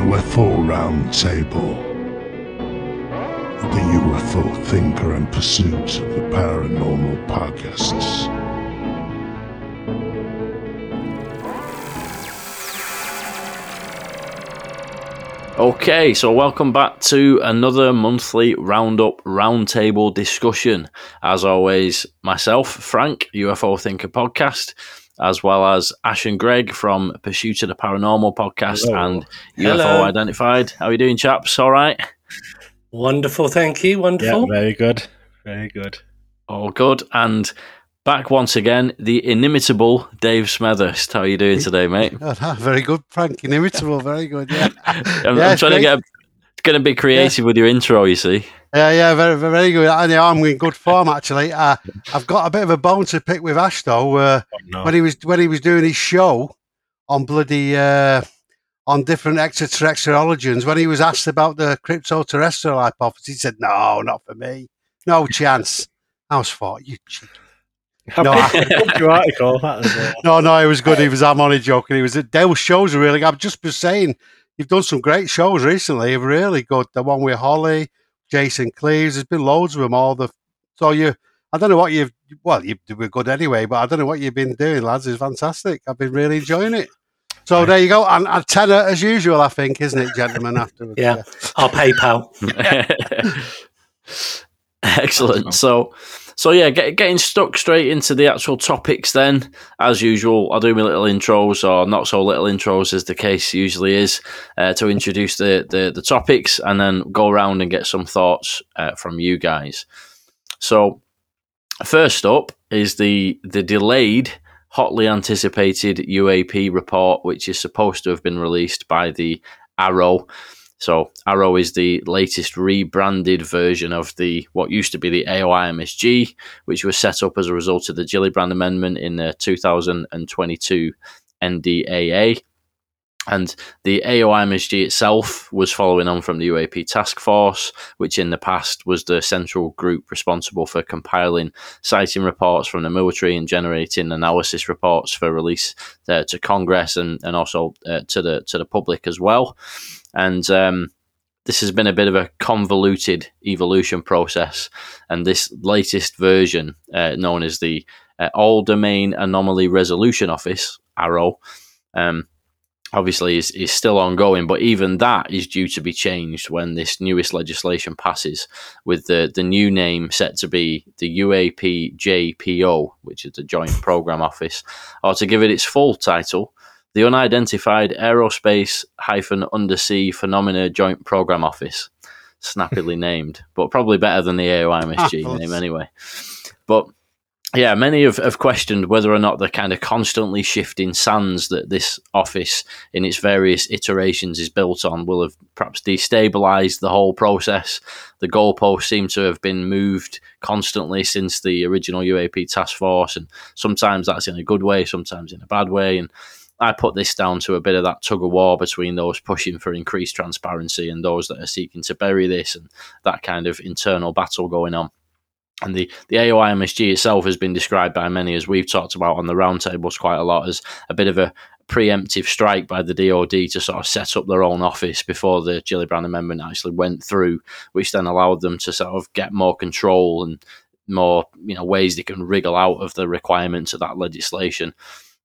UFO Roundtable. The UFO Thinker and Pursuit of the Paranormal Podcasts. Okay, so welcome back to another monthly roundup roundtable discussion. As always, myself, Frank, UFO Thinker podcast, as well as Ash and Greg from Pursuit of the Paranormal podcast Hello. and UFO Hello. Identified. How are you doing, chaps? All right? Wonderful, thank you. Yeah, Wonderful. very good. Very good. All good. And back once again, the inimitable Dave Smethurst. How are you doing today, mate? Ah, very good, Frank. Inimitable, very good. Yeah, I'm, Yeah, I'm it's trying to get a, going to be creative with your intro, you see. yeah, yeah, very, very very good. And yeah, I'm in good form actually. Uh, I've got a bit of a bone to pick with Ash though. Uh, Oh, no. when he was when he was doing his show on bloody uh, on different extraterrestrial origins, when he was asked about the crypto-terrestrial hypothesis, he said, "No, not for me. No chance." I was thought you. cheeky I No, your article. That was, uh, No, no, it was good. He was. I'm only joking. He was. Those shows are really. I've just been saying, you've done some great shows recently. Really good. The one with Holly, Jason Cleves. There's been loads of them. All the. So you. I don't know what you've. Well, you were good anyway, but I don't know what you've been doing, lads. It's fantastic. I've been really enjoying it. So there you go. And a tenner as usual, I think, isn't it, gentlemen? Afterwards. Yeah. Our PayPal. Excellent. So, so yeah, get, getting stuck straight into the actual topics. Then, as usual, I'll do my little intros or not so little intros, as the case usually is, uh, to introduce the, the the topics, and then go around and get some thoughts uh, from you guys. So, first up is the the delayed, hotly anticipated UAP report, which is supposed to have been released by the AARO. So AARO is the latest rebranded version of the what used to be the AOIMSG, which was set up as a result of the Gillibrand Amendment in the 2022 NDAA. And the AOIMSG itself was following on from the UAP task force, which in the past was the central group responsible for compiling sighting reports from the military and generating analysis reports for release uh, to Congress and, and also uh, to the to the public as well. And um, this has been a bit of a convoluted evolution process. And this latest version, uh, known as the uh, All Domain Anomaly Resolution Office, AARO, um, obviously is, is still ongoing, but even that is due to be changed when this newest legislation passes, with the, the new name set to be the UAPJPO, which is the Joint Program Office, or to give it its full title, the Unidentified Aerospace hyphen Undersea Phenomena Joint Program Office. Snappily named, but probably better than the AOIMSG Marvellous. name anyway. But yeah, many have, have questioned whether or not the kind of constantly shifting sands that this office in its various iterations is built on will have perhaps destabilized the whole process. The goalposts seem to have been moved constantly since the original UAP task force, and sometimes that's in a good way, sometimes in a bad way. And I put this down to a bit of that tug of war between those pushing for increased transparency and those that are seeking to bury this, and that kind of internal battle going on. And the, the AOIMSG itself has been described by many, as we've talked about on the roundtables quite a lot, as a bit of a preemptive strike by the DoD to sort of set up their own office before the Gillibrand Amendment actually went through, which then allowed them to sort of get more control and more you know ways they can wriggle out of the requirements of that legislation.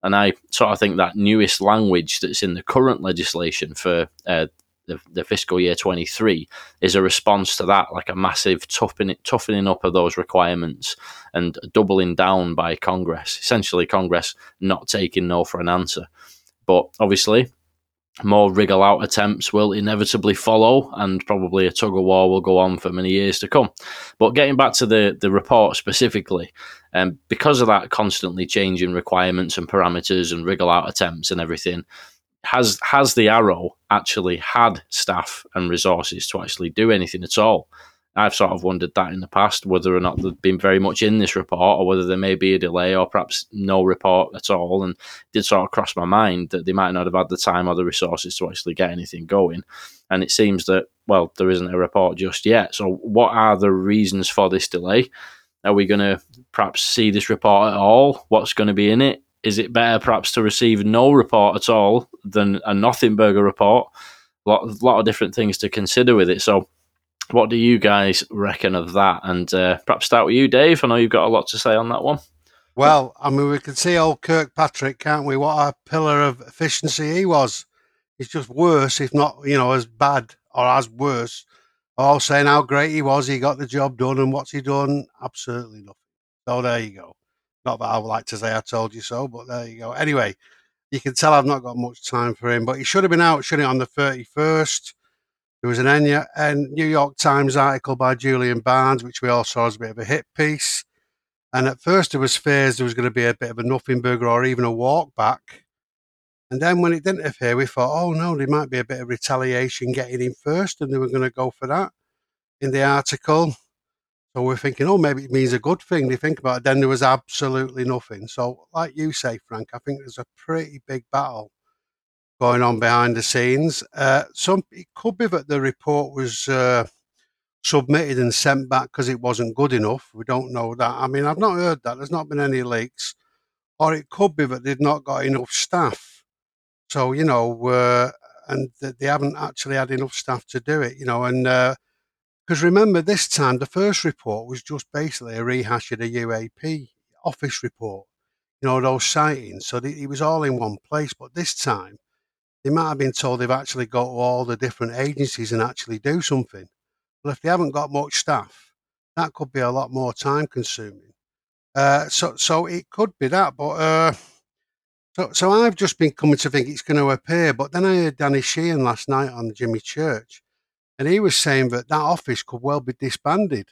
And I sort of think that newest language that's in the current legislation for uh, the, the fiscal year 23 is a response to that, like a massive toughening, toughening up of those requirements and doubling down by Congress. Essentially, Congress not taking no for an answer. But obviously, more wriggle out attempts will inevitably follow, and probably a tug of war will go on for many years to come. But getting back to the, the report specifically, um, because of that constantly changing requirements and parameters and wriggle out attempts and everything, has has the AARO actually had staff and resources to actually do anything at all? I've sort of wondered that in the past, whether or not there's been very much in this report, or whether there may be a delay, or perhaps no report at all. And it did sort of cross my mind that they might not have had the time or the resources to actually get anything going. And it seems that well, there isn't a report just yet. So, what are the reasons for this delay? Are we going to perhaps see this report at all? What's going to be in it? Is it better perhaps to receive no report at all than a nothing burger report? lot, lot of different things to consider with it. So, what do you guys reckon of that? And uh, perhaps start with you, Dave. I know you've got a lot to say on that one. Well, I mean, we can see old Kirkpatrick, can't we? What a pillar of efficiency he was. He's just worse, if not, you know, as bad or as worse. All saying how great he was, he got the job done, and what's he done? Absolutely nothing. So there you go. Not that I would like to say I told you so, but there you go. Anyway, you can tell I've not got much time for him, but he should have been out, shouldn't he, on the 31st. There was an New York Times article by Julian Barnes, which we all saw as a bit of a hit piece. And at first, there was fears there was going to be a bit of a nothing burger or even a walk back. And then when it didn't appear, we thought, oh no, there might be a bit of retaliation getting in first, and they were going to go for that in the article. So we're thinking, oh, maybe it means a good thing. They think about it. Then there was absolutely nothing. So, like you say, Frank, I think there's a pretty big battle going on behind the scenes. Uh, some it could be that the report was uh, submitted and sent back because it wasn't good enough. We don't know that. I mean, I've not heard that. There's not been any leaks. Or it could be that they've not got enough staff. So, you know, uh, and they haven't actually had enough staff to do it, you know. And because uh, remember, this time the first report was just basically a rehash of the UAP office report, you know, those sightings. So it was all in one place. But this time, they might have been told they've actually got all the different agencies and actually do something. Well, if they haven't got much staff, that could be a lot more time consuming. Uh, so, so it could be that. But uh, so, so I've just been coming to think it's going to appear. But then I heard Danny Sheehan last night on Jimmy Church, and he was saying that that office could well be disbanded.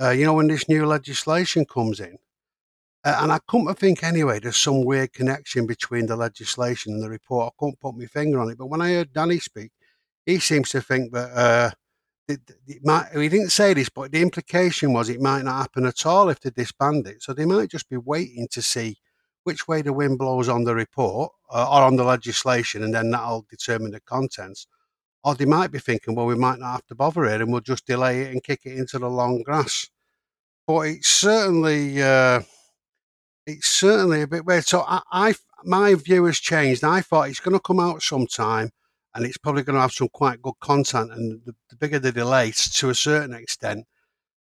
Uh, you know, when this new legislation comes in. Uh, and I come to think anyway, there's some weird connection between the legislation and the report. I couldn't put my finger on it. But when I heard Danny speak, he seems to think that uh, it, it might, he didn't say this, but the implication was it might not happen at all if they disband it. So they might just be waiting to see which way the wind blows on the report uh, or on the legislation, and then that'll determine the contents. Or they might be thinking, well, we might not have to bother it and we'll just delay it and kick it into the long grass. But it's certainly, uh, it's certainly a bit weird. So I, I, my view has changed. I thought it's going to come out sometime and it's probably going to have some quite good content. And the, the bigger the delay, to a certain extent,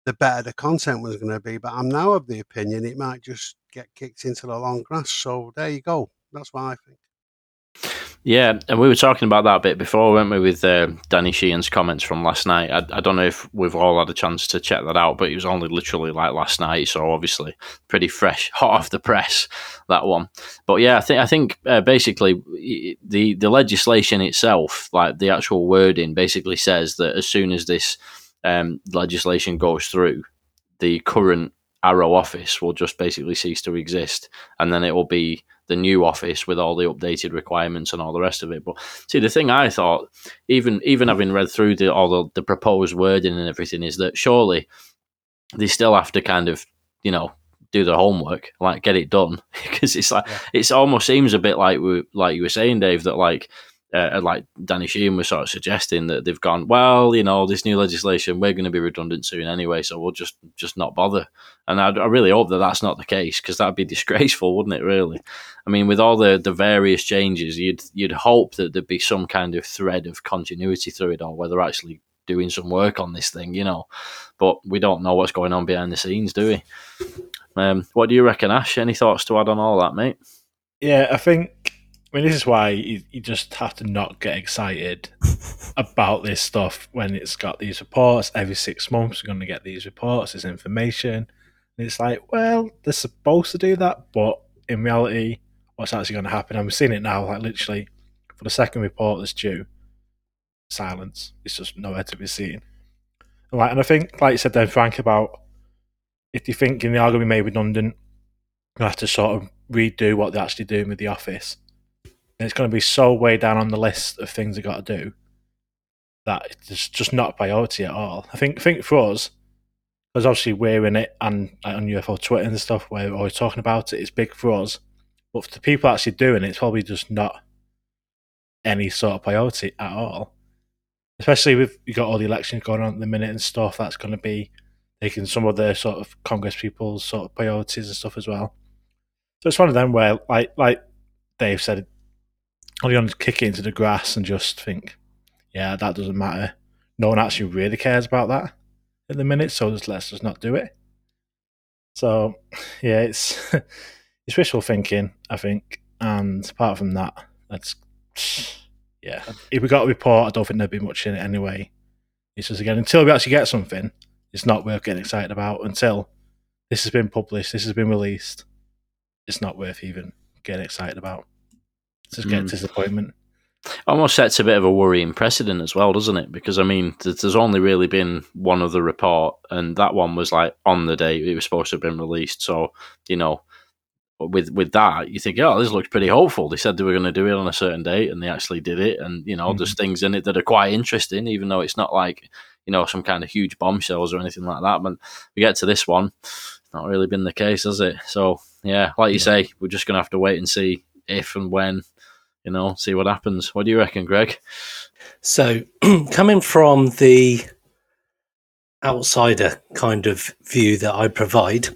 the better the content was going to be. But I'm now of the opinion it might just get kicked into the long grass. So there you go. That's what I think. Yeah, and we were talking about that a bit before, weren't we, with uh, Danny Sheehan's comments from last night. I, I, don't know if we've all had a chance to check that out, but it was only literally like last night, so obviously pretty fresh, hot off the press that one. But yeah, I think I think uh, basically the the legislation itself, like the actual wording, basically says that as soon as this um, legislation goes through, the current AARO office will just basically cease to exist, and then it will be the new office with all the updated requirements and all the rest of it. But see, the thing I thought, even even having read through the all the, the proposed wording and everything, is that surely they still have to kind of you know do the homework, like get it done, because it's like yeah. it's almost seems a bit like we like you were saying, Dave, that like uh, like Danny Sheehan was sort of suggesting that they've gone, well, you know, this new legislation, we're going to be redundant soon anyway, so we'll just just not bother. And I, I really hope that that's not the case because that'd be disgraceful, wouldn't it? Really, I mean, with all the, the various changes, you'd you'd hope that there'd be some kind of thread of continuity through it all, where they're actually doing some work on this thing, you know. But we don't know what's going on behind the scenes, do we? Um, what do you reckon, Ash? Any thoughts to add on all that, mate? Yeah, I think I mean, this is why you, you just have to not get excited about this stuff when it's got these reports. Every six months, we're going to get these reports, this information. And it's like, well, they're supposed to do that, but in reality, what's actually going to happen? And we're seeing it now, like literally, for the second report that's due, silence. It's just nowhere to be seen. And, like, and I think, like you said then, Frank, about if you're thinking they are going to be made redundant, you have to sort of redo what they're actually doing with the office and it's going to be so way down on the list of things they got to do that it's just not a priority at all. I think think for us, because obviously we're in it and like, on UFO Twitter and stuff, where we're always talking about it. It's big for us, but for the people actually doing it, it's probably just not any sort of priority at all. Especially with you got all the elections going on at the minute and stuff, that's going to be taking some of the sort of Congress people's sort of priorities and stuff as well. So it's one of them where, like like Dave said, all you want to kick it into the grass and just think, yeah, that doesn't matter. No one actually really cares about that at the minute, so just let's just not do it. So, yeah, it's it's wishful thinking, I think. And apart from that, that's yeah. If we got a report, I don't think there'd be much in it anyway. It's just again until we actually get something, it's not worth getting excited about. Until this has been published, this has been released, it's not worth even getting excited about. Just get Mm. disappointment. almost sets a bit of a worrying precedent as well, doesn't it? Because I mean, there's only really been one other report, and that one was like on the day it was supposed to have been released. So you know, with with that, you think, oh, this looks pretty hopeful. They said they were going to do it on a certain date, and they actually did it. And you know, there's things in it that are quite interesting, even though it's not like you know some kind of huge bombshells or anything like that. But we get to this one, it's not really been the case, has it? So yeah, like you say, we're just going to have to wait and see if and when you know, see what happens. What do you reckon, Greg? So, coming from the outsider kind of view that I provide,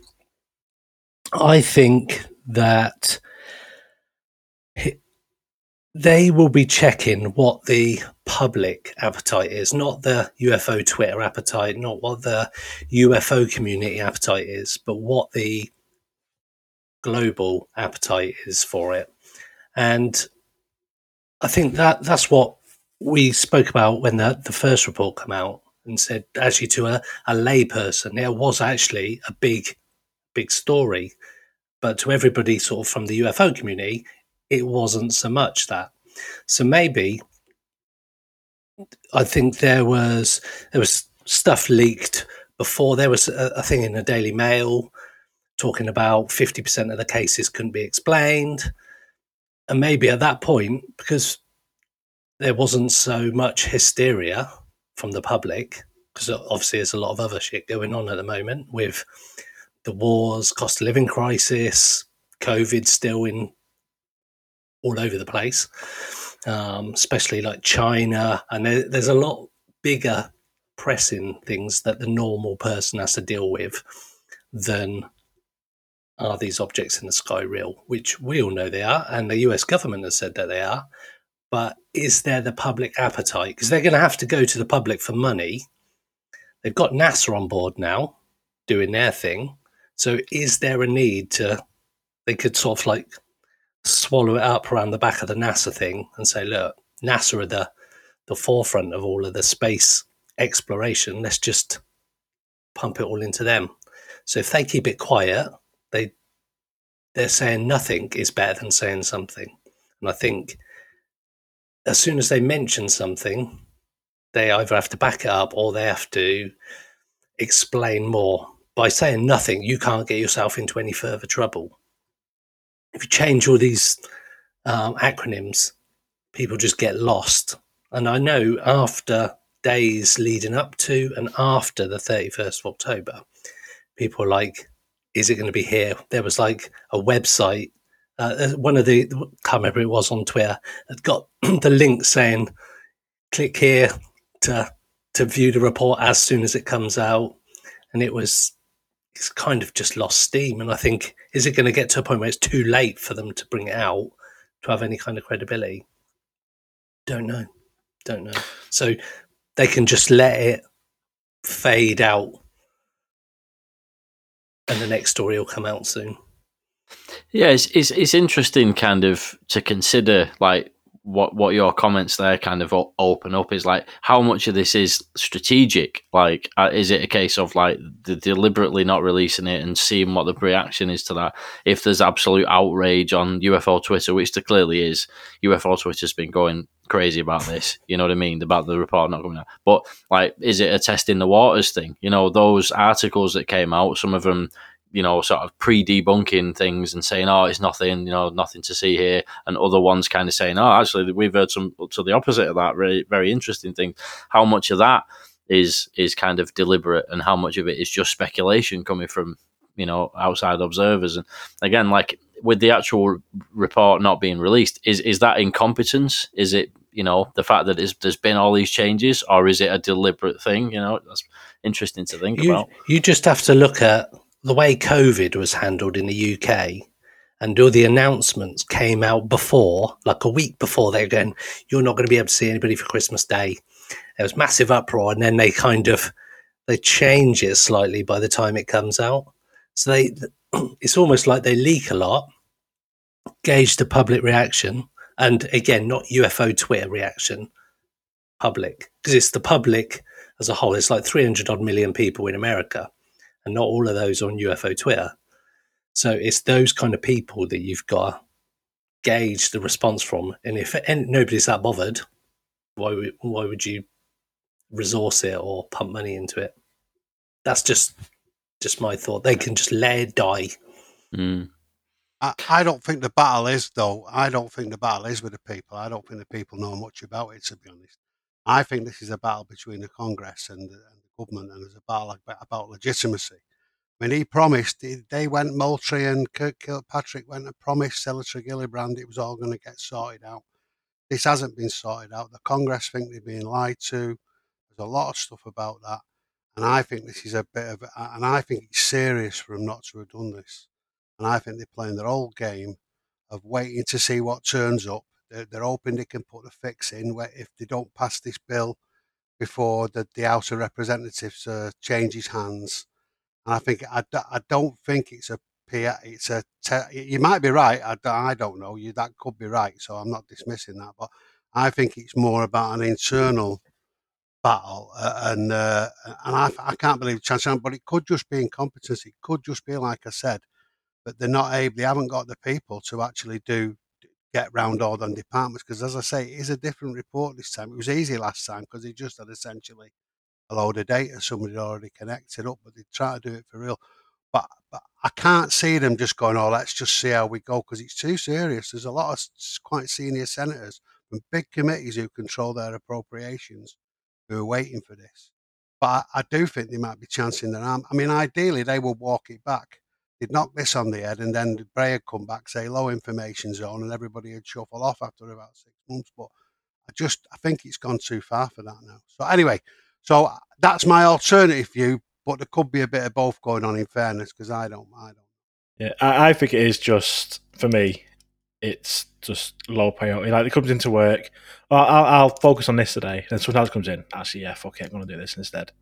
I think that they will be checking what the public appetite is, not the UFO Twitter appetite, not what the UFO community appetite is, but what the global appetite is for it. And I think that that's what we spoke about when the, the first report came out and said actually to a, a lay person it was actually a big big story. But to everybody sort of from the ufo community it wasn't so much that. So maybe i think there was there was stuff leaked before. There was a, a thing in the daily mail talking about 50% of the cases couldn't be explained and maybe at that point because there wasn't so much hysteria from the public because obviously there's a lot of other shit going on at the moment with the wars, cost of living crisis, COVID still in all over the place, um, especially like China, and there, there's a lot bigger pressing things that the normal person has to deal with than are these objects in the sky real, which we all know they are, and the US government has said that they are but is there the public appetite? Because they're going to have to go to the public for money. They've got NASA on board now doing their thing. So is there a need to, they could sort of like swallow it up around the back of the NASA thing and say, look, NASA are the, the forefront of all of the space exploration. Let's just pump it all into them. So if they keep it quiet, they're saying nothing is better than saying something. And I think as soon as they mention something, they either have to back it up or they have to explain more. By saying nothing, you can't get yourself into any further trouble. If you change all these um, acronyms, people just get lost. And I know after days leading up to and after the 31st of October, people are like, is it going to be here? There was like a website uh, one of the can't remember it was on Twitter had got the link saying click here to to view the report as soon as it comes out, and it was it's kind of just lost steam. And I think is it going to get to a point where it's too late for them to bring it out to have any kind of credibility? Don't know, don't know. So they can just let it fade out, and the next story will come out soon. Yeah, it's, it's it's interesting, kind of, to consider like what what your comments there kind of open up is like how much of this is strategic. Like, uh, is it a case of like deliberately not releasing it and seeing what the reaction is to that? If there's absolute outrage on UFO Twitter, which there clearly is, UFO Twitter's been going crazy about this. You know what I mean about the report not coming out. But like, is it a testing the waters thing? You know, those articles that came out, some of them you know, sort of pre-debunking things and saying, "Oh, it's nothing," you know, nothing to see here, and other ones kind of saying, "Oh, actually, we've heard some to the opposite of that. Really, very interesting thing." How much of that is is kind of deliberate, and how much of it is just speculation coming from you know outside observers? And again, like with the actual report not being released, is is that incompetence? Is it you know the fact that it's, there's been all these changes, or is it a deliberate thing? You know, that's interesting to think You, about. you just have to look at the way COVID was handled in the UK and all the announcements came out before, like a week before, they were going, "You're not going to be able to see anybody for Christmas Day." There was massive uproar, and then they kind of they change it slightly by the time it comes out. So they, it's almost like they leak a lot, gauge the public reaction, and again, not UFO Twitter reaction, public, because it's the public as a whole. It's like 300 odd million people in America, and not all of those on UFO Twitter. So it's those kind of people that you've got to gauge the response from. And if and nobody's that bothered, why would, why would you resource it or pump money into it? That's just just my thought. They can just let it die. Mm. I, I don't think the battle is though. I don't think the battle is with the people. I don't think the people know much about it. To be honest, I think this is a battle between the Congress and the, and the government, and there's a battle about, legitimacy. When he promised, they went, Moultrie and Kirk Kilpatrick went and promised Senator Gillibrand it was all going to get sorted out. This hasn't been sorted out. The Congress think they're being lied to. There's a lot of stuff about that. And I think this is a bit of, and I think it's serious for them not to have done this. And I think they're playing their old game of waiting to see what turns up. They're, they're hoping they can put a fix in where if they don't pass this bill before the, the House of Representatives uh, changes hands. And I think I, I don't think it's a it's a te- you might be right. I, I don't know you. That could be right. So I'm not dismissing that, but I think it's more about an internal battle, uh, and uh, and I, I can't believe Chancellor, but it could just be incompetence. It could just be like I said, but they're not able. They haven't got the people to actually do get round all them departments. Because as I say, it is a different report this time. It was easy last time because they just had essentially a load of data somebody already connected up, but they try to do it for real. But, but I can't see them just going, oh, let's just see how we go because it's too serious. There's a lot of quite senior senators from big committees who control their appropriations who are waiting for this. But I, I do think they might be chancing their arm. I mean, ideally, they will walk it back. They'd knock this on the head, and then Bray would come back, say low information zone, and everybody would shuffle off after about six months. But I just, I think it's gone too far for that now. So anyway, so uh, that's my alternative view, but there could be a bit of both going on in fairness because I don't, I don't. Yeah, I, I think it is just for me it's just low priority. Like it comes into work, oh, I'll, I'll focus on this today. Then something else comes in. Actually, yeah, fuck it, I'm to do this instead.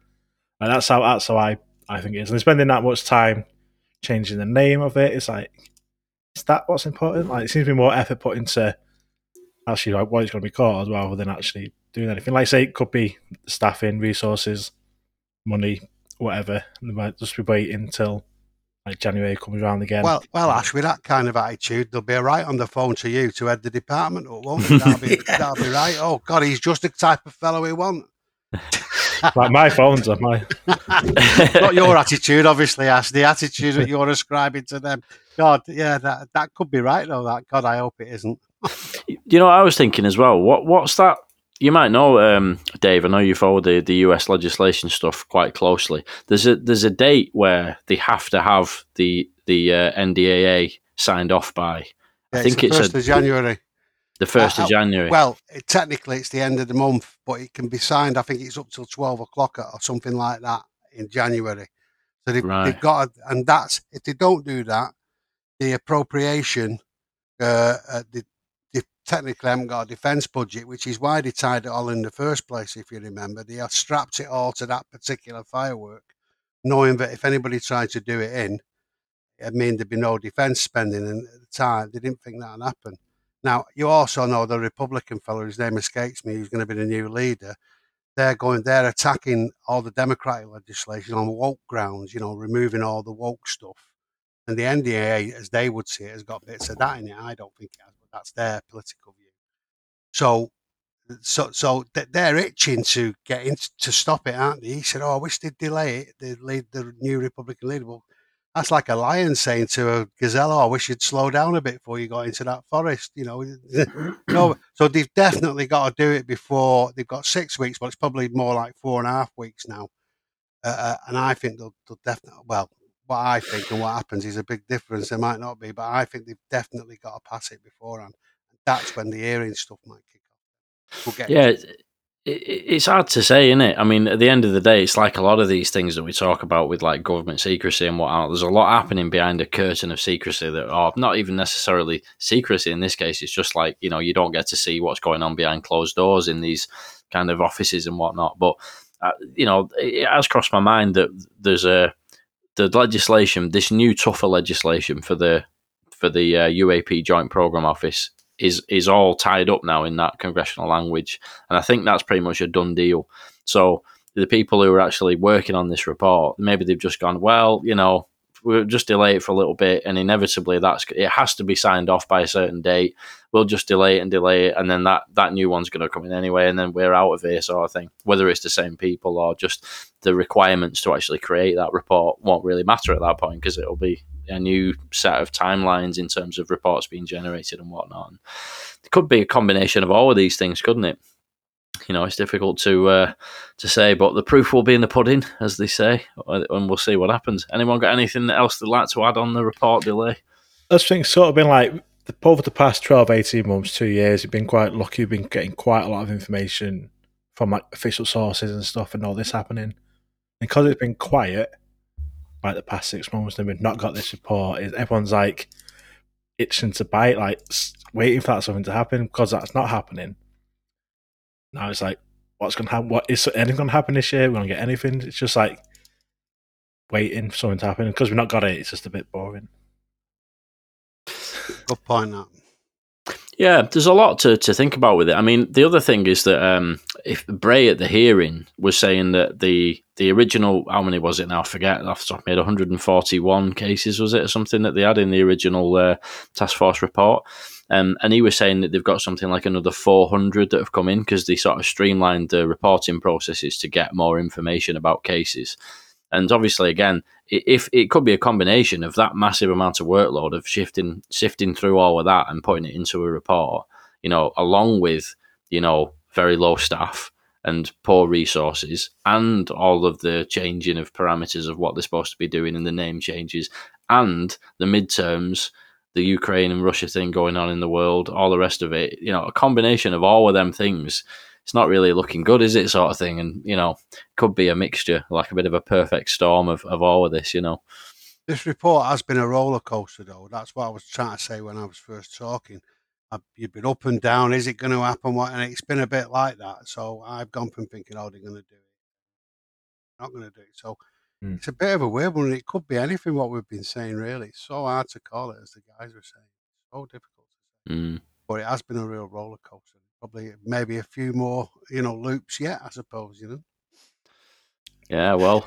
And that's how that's how I I think it is. And spending that much time changing the name of it, it's like, is that what's important? Like it seems to be more effort put into actually like what it's going to be called rather than actually doing anything. Like say it could be staffing, resources, money, whatever. And they might just be waiting until like January comes around again. Well, well, Ash, with that kind of attitude, they'll be right on the phone to you to head the department up, won't they? That'll be, yeah. that'll be right. Oh God, he's just the type of fellow we want. like my phones are my not your attitude, obviously, Ash. The attitude that you're ascribing to them. God, yeah, that that could be right though. That God, I hope it isn't. you know, I was thinking as well. What what's that you might know, um, Dave. I know you follow the, the US legislation stuff quite closely. There's a there's a date where they have to have the the uh, NDAA signed off by. Yeah, I think it's, the first a, of January. The first uh, of uh, January. Well, it, technically it's the end of the month, but it can be signed. I think it's up till twelve o'clock or something like that in January. So they've, right. they've got, and that's if they don't do that, the appropriation, uh, uh the technically haven't got a defence budget, which is why they tied it all in the first place, if you remember. They strapped it all to that particular firework, knowing that if anybody tried to do it in, it mean there'd be no defence spending. And at the time, they didn't think that'd happen. Now, you also know the Republican fellow, whose name escapes me, who's going to be the new leader. They're going, they're attacking all the Democratic legislation on woke grounds, you know, removing all the woke stuff. And the NDAA, as they would see it, has got bits of that in it. I don't think it has but that's their political view. So, so, so they're itching to get in to stop it, aren't they? He said, "Oh, I wish they'd delay it. The lead, the new Republican leader." Well, that's like a lion saying to a gazelle, "Oh, I wish you'd slow down a bit before you got into that forest." You know, no. So they've definitely got to do it before they've got six weeks, but it's probably more like four and a half weeks now. Uh, uh and I think they'll, they'll definitely. Well, what I think and what happens is a big difference. There might not be, but I think they've definitely got to pass it beforehand. That's when the hearing stuff might kick off. We'll yeah, it's hard to say, isn't it? I mean, at the end of the day, it's like a lot of these things that we talk about with like government secrecy and whatnot. There's a lot happening behind a curtain of secrecy that are not even necessarily secrecy in this case. It's just like, you know, you don't get to see what's going on behind closed doors in these kind of offices and whatnot. But, uh, you know, it has crossed my mind that there's a, the legislation, this new tougher legislation for the, for the uh, UAP Joint Program Office is is all tied up now in that congressional language, and I think that's pretty much a done deal. So the people who are actually working on this report, maybe they've just gone, well, you know, we'll just delay it for a little bit, and inevitably that's it has to be signed off by a certain date. We'll just delay it and delay it, and then that that new one's going to come in anyway, and then we're out of here, sort of thing. Whether it's the same people or just the requirements to actually create that report won't really matter at that point because it'll be a new set of timelines in terms of reports being generated and whatnot. And it could be a combination of all of these things, couldn't it? You know, it's difficult to uh, to say, but the proof will be in the pudding, as they say, and we'll see what happens. Anyone got anything else they'd like to add on the report delay? I things sort of been like over the past 12, 18 months, two years, you've been quite lucky. You've been getting quite a lot of information from like official sources and stuff, and all this happening. Because it's been quiet, like the past six months and we've not got this report is everyone's like itching to bite, like waiting for that something to happen because that's not happening. Now it's like, what's going to happen? What is anything going to happen this year? We're going to get anything? It's just like waiting for something to happen because we've not got it. It's just a bit boring. Good point. That yeah, there's a lot to, to think about with it. I mean, the other thing is that um, if Bray at the hearing was saying that the the original how many was it now? I forget off the top of my head. 141 cases was it or something that they had in the original uh, task force report. Um, and he was saying that they've got something like another 400 that have come in because they sort of streamlined the reporting processes to get more information about cases. And obviously, again, if it could be a combination of that massive amount of workload of shifting, sifting through all of that and putting it into a report, you know, along with you know very low staff and poor resources, and all of the changing of parameters of what they're supposed to be doing and the name changes, and the midterms, the Ukraine and Russia thing going on in the world, all the rest of it, you know, a combination of all of them things it's not really looking good, is it? Sort of thing, and you know, could be a mixture, like a bit of a perfect storm of, of all of this, you know. This report has been a roller coaster, though. That's what I was trying to say when I was first talking. You've been up and down. Is it going to happen? What? And it's been a bit like that. So I've gone from thinking, oh, they're going to do it, not going to do it. So mm. it's a bit of a weird one. It could be anything. What we've been saying, really, it's so hard to call it, as the guys were saying. so difficult. Mm. But it has been a real roller coaster probably maybe a few more, you know, loops yet, I suppose, you know. Yeah, well,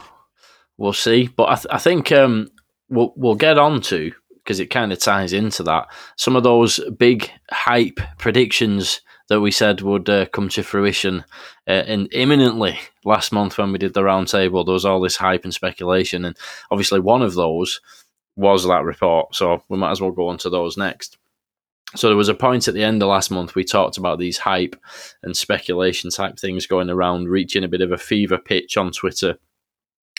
we'll see. But I, th- I think um, we'll we'll get on to because it kind of ties into that. Some of those big hype predictions that we said would uh, come to fruition uh, in, imminently last month when we did the roundtable. There was all this hype and speculation, and obviously one of those was that report. So we might as well go on to those next. So there was a point at the end of last month we talked about these hype and speculation type things going around, reaching a bit of a fever pitch on Twitter.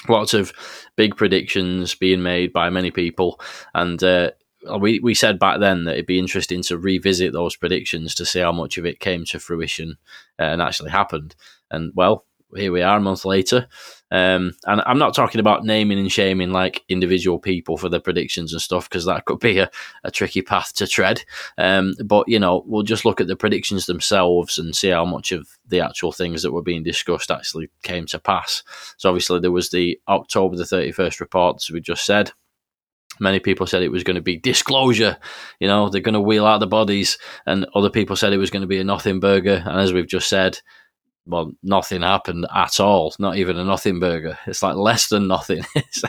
Lots of big predictions being made by many people, and uh, we we said back then that it'd be interesting to revisit those predictions to see how much of it came to fruition and actually happened. And well, here we are a month later. Um, and I'm not talking about naming and shaming like individual people for their predictions and stuff because that could be a, a, tricky path to tread. Um, but you know, we'll just look at the predictions themselves and see how much of the actual things that were being discussed actually came to pass. So obviously, there was the October the 31st reports we just said. Many people said it was going to be disclosure, you know, they're going to wheel out the bodies, and other people said it was going to be a nothing burger. And as we've just said, well, nothing happened at all. Not even a nothing burger. It's like less than nothing.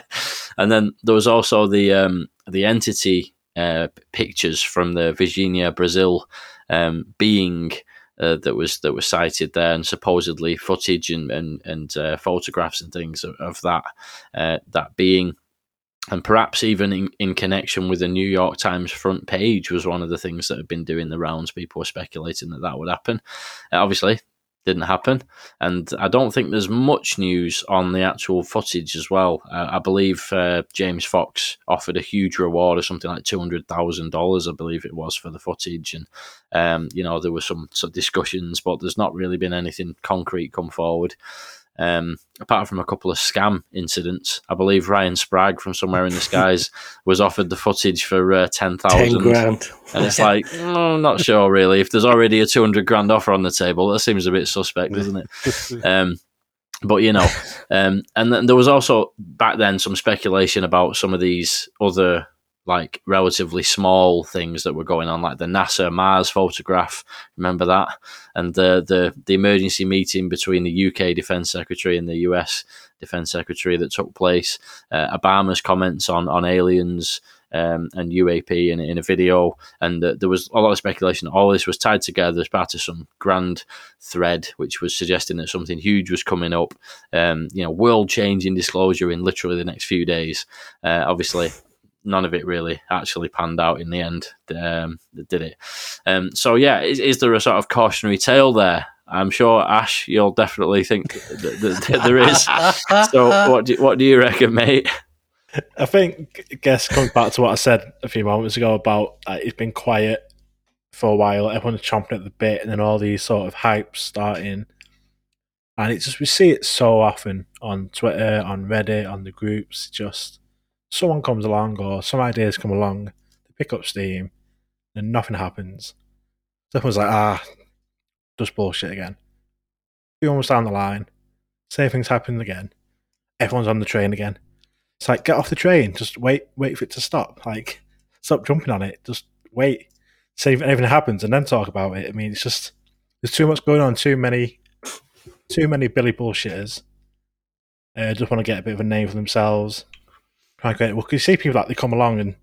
and then there was also the um, the entity uh, pictures from the Varginha, Brazil um, being uh, that was that was cited there, and supposedly footage and and, and uh, photographs and things of, of that uh, that being. And perhaps even in, in connection with the New York Times front page was one of the things that had been doing the rounds. People were speculating that that would happen. Uh, obviously, didn't happen. And I don't think there's much news on the actual footage as well. Uh, I believe uh, James Fox offered a huge reward of something like two hundred thousand dollars, I believe it was, for the footage. And um, you know there were some, some discussions, but there's not really been anything concrete come forward. Um, apart from a couple of scam incidents, I believe Ryan Sprague from Somewhere in the Skies was offered the footage for uh, ten thousand grand. and it's like, oh, I'm not sure really. If there's already a two hundred grand offer on the table, that seems a bit suspect, doesn't it? Um, but you know, um, and then there was also back then some speculation about some of these other like relatively small things that were going on, like the NASA Mars photograph. Remember that? And the the the emergency meeting between the UK Defence Secretary and the US Defence Secretary that took place. Uh, Obama's comments on on aliens. Um, and UAP in, in a video, and uh, there was a lot of speculation. All this was tied together as part of some grand thread, which was suggesting that something huge was coming up. Um, you know, world-changing disclosure in literally the next few days. Uh, obviously, none of it really actually panned out in the end, um, did it? Um, so yeah, is, is, there a sort of cautionary tale there? I'm sure Ash, you'll definitely think that, that there is. so what do, what do you reckon, mate? I think, I guess, comes back to what I said a few moments ago about uh, it's been quiet for a while. Everyone's chomping at the bit, and then all these sort of hypes starting. And it's just we see it so often on Twitter, on Reddit, on the groups. Just someone comes along or some ideas come along, they pick up steam, and nothing happens. Someone's like, ah, just bullshit again. Few months down the line, same thing's happening again. Everyone's on the train again. It's like get off the train, just wait, wait for it to stop. Like stop jumping on it, just wait, see if anything happens, and then talk about it. I mean, it's just there's too much going on, too many, too many Billy bullshitters. Uh, just want to get a bit of a name for themselves. Try and get well, you see people like they come along and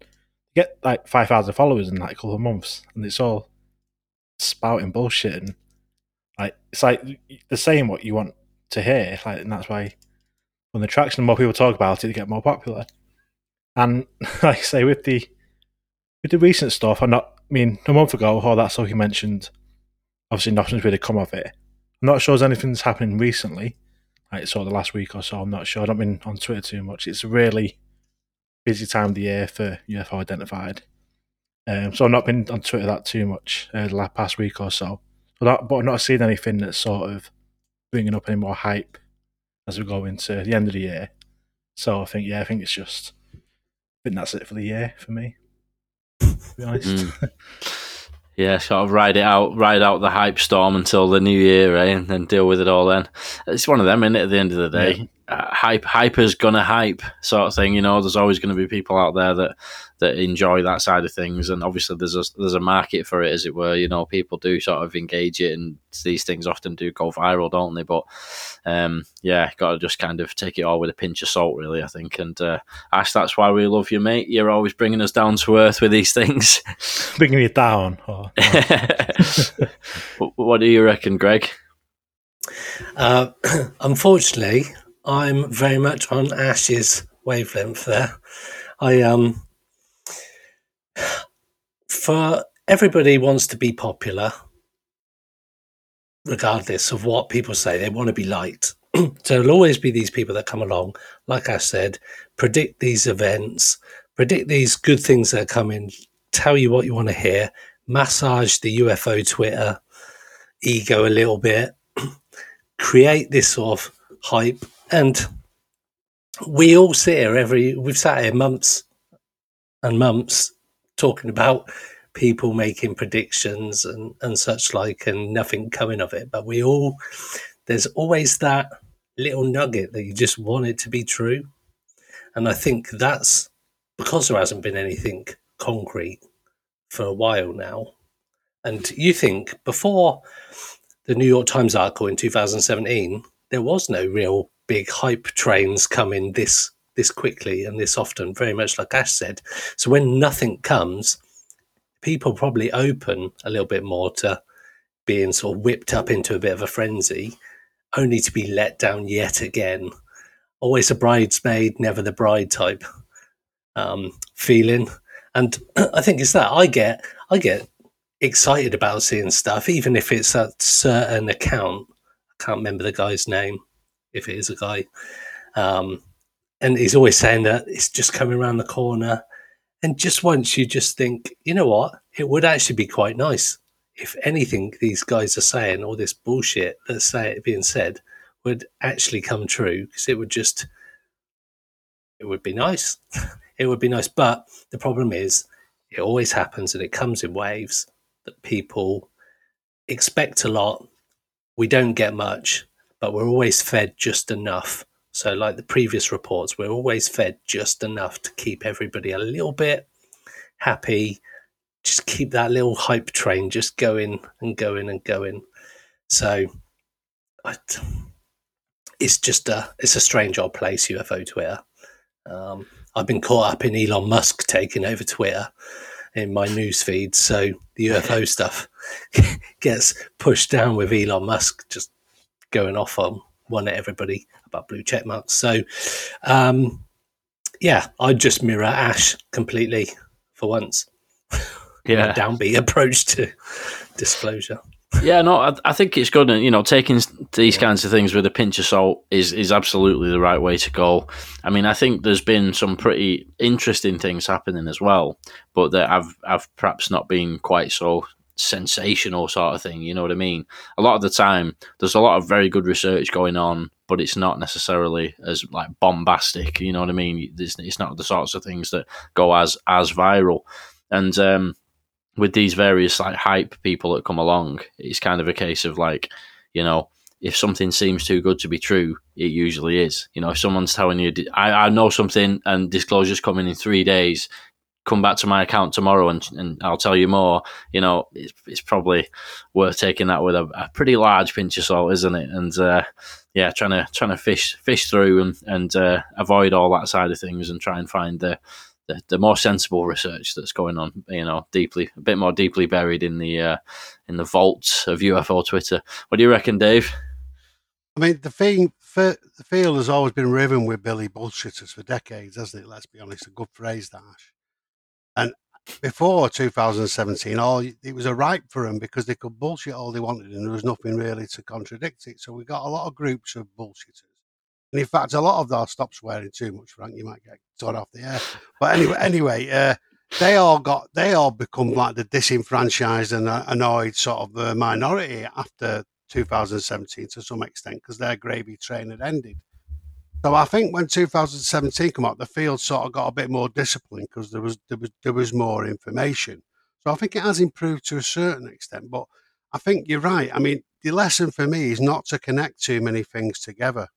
get like five thousand followers in like a couple of months, and it's all spouting bullshit and like it's like they're saying what you want to hear, like, and that's why when the traction, the more people talk about it, they get more popular. And like I say, with the with the recent stuff, I'm not. I mean, a month ago, all that stuff you mentioned, obviously nothing's really come of it. I'm not sure if anything's happening recently, like sort of the last week or so. I'm not sure. I don't been on Twitter too much. It's really busy time of the year for UFO identified. Um, so I've not been on Twitter that too much uh, the last past week or so. But, that, but I've not seen anything that's sort of bringing up any more hype as we go into the end of the year. So I think, yeah, I think it's just, I think that's it for the year for me. To be honest. Mm. Yeah, sort of ride it out, ride out the hype storm until the new year, eh, and then deal with it all. Then it's one of them, isn't it? At the end of the day, yeah uh, hype hyper's gonna hype sort of thing. You know, there's always going to be people out there that that enjoy that side of things, and obviously there's a there's a market for it, as it were. You know, people do sort of engage it, and these things often do go viral, don't they? But um, yeah, got to just kind of take it all with a pinch of salt, really. I think, and uh, Ash, that's why we love you, mate. You're always bringing us down to earth with these things, bringing it down. Oh, what do you reckon, Greg? Uh, unfortunately, I'm very much on Ash's wavelength there. I um for everybody wants to be popular regardless of what people say they want to be liked so there'll always be these people that come along like i said predict these events predict these good things that are coming tell you what you want to hear massage the ufo twitter ego a little bit create this sort of hype and we all sit here every, we've sat here months and months talking about people making predictions and, and such like, and nothing coming of it. But we all, there's always that little nugget that you just want it to be true. And I think that's because there hasn't been anything concrete for a while now. And you think before the New York Times article in 2017, there was no real big hype trains coming this this quickly and this often, very much like Ash said. So when nothing comes, people probably open a little bit more to being sort of whipped up into a bit of a frenzy, only to be let down yet again. Always a bridesmaid, never the bride type um, feeling. And I think it's that I get I get excited about seeing stuff, even if it's a certain account I can't remember the guy's name, if it is a guy. Um, and he's always saying that it's just coming around the corner. And just once you just think, you know what, it would actually be quite nice if anything these guys are saying, all this bullshit that's say, being said, would actually come true, because it would just, it would be nice. it would be nice. But the problem is, it always happens and it comes in waves that people expect a lot. We don't get much, but we're always fed just enough. So, like the previous reports, we're always fed just enough to keep everybody a little bit happy. Just keep that little hype train just going and going and going. So, I, it's just a it's a strange old place, UFO Twitter. Um, I've been caught up in Elon Musk taking over Twitter in my news feed, so the UFO stuff gets pushed down with Elon Musk just going off on one at everybody about blue check marks. So, um, yeah, I just mirror Ash completely for once. Yeah, downbeat approach to disclosure yeah, no, I, I, think it's good. And you know, taking these kinds of things with a pinch of salt is is absolutely the right way to go. I mean, I think there's been some pretty interesting things happening as well, but that I've I've perhaps not been quite so sensational sort of thing. You know what I mean? A lot of the time, there's a lot of very good research going on, but it's not necessarily as like bombastic. You know what I mean? It's, it's not the sorts of things that go as as viral, and um, with these various like hype people that come along, it's kind of a case of like, you know, if something seems too good to be true, it usually is. You know, if someone's telling you, I, I know something and disclosure's coming in three days, come back to my account tomorrow and, and I'll tell you more, you know, it's, it's probably worth taking that with a, a pretty large pinch of salt, isn't it? And, uh, yeah, trying to, trying to fish, fish through and, and, uh, avoid all that side of things and try and find the, the, the more sensible research that's going on, you know, deeply a bit more deeply buried in the uh, in the vaults of UFO Twitter. What do you reckon, Dave? I mean, the thing, the field has always been riven with Billy bullshitters for decades, hasn't it? Let's be honest, a good phrase, Dash. And before 2017, all it was a right for them because they could bullshit all they wanted, and there was nothing really to contradict it. So we got a lot of groups of bullshitters and in fact, a lot of those stop swearing too much, Frank. You might get torn off the air. But anyway, anyway, uh, they all got they all become like the disenfranchised and uh, annoyed sort of uh, minority after 2017 to some extent because their gravy train had ended. So I think when 2017 came out, the field sort of got a bit more disciplined because there was there was there was more information. So I think it has improved to a certain extent. But I think you're right. I mean, the lesson for me is not to connect too many things together.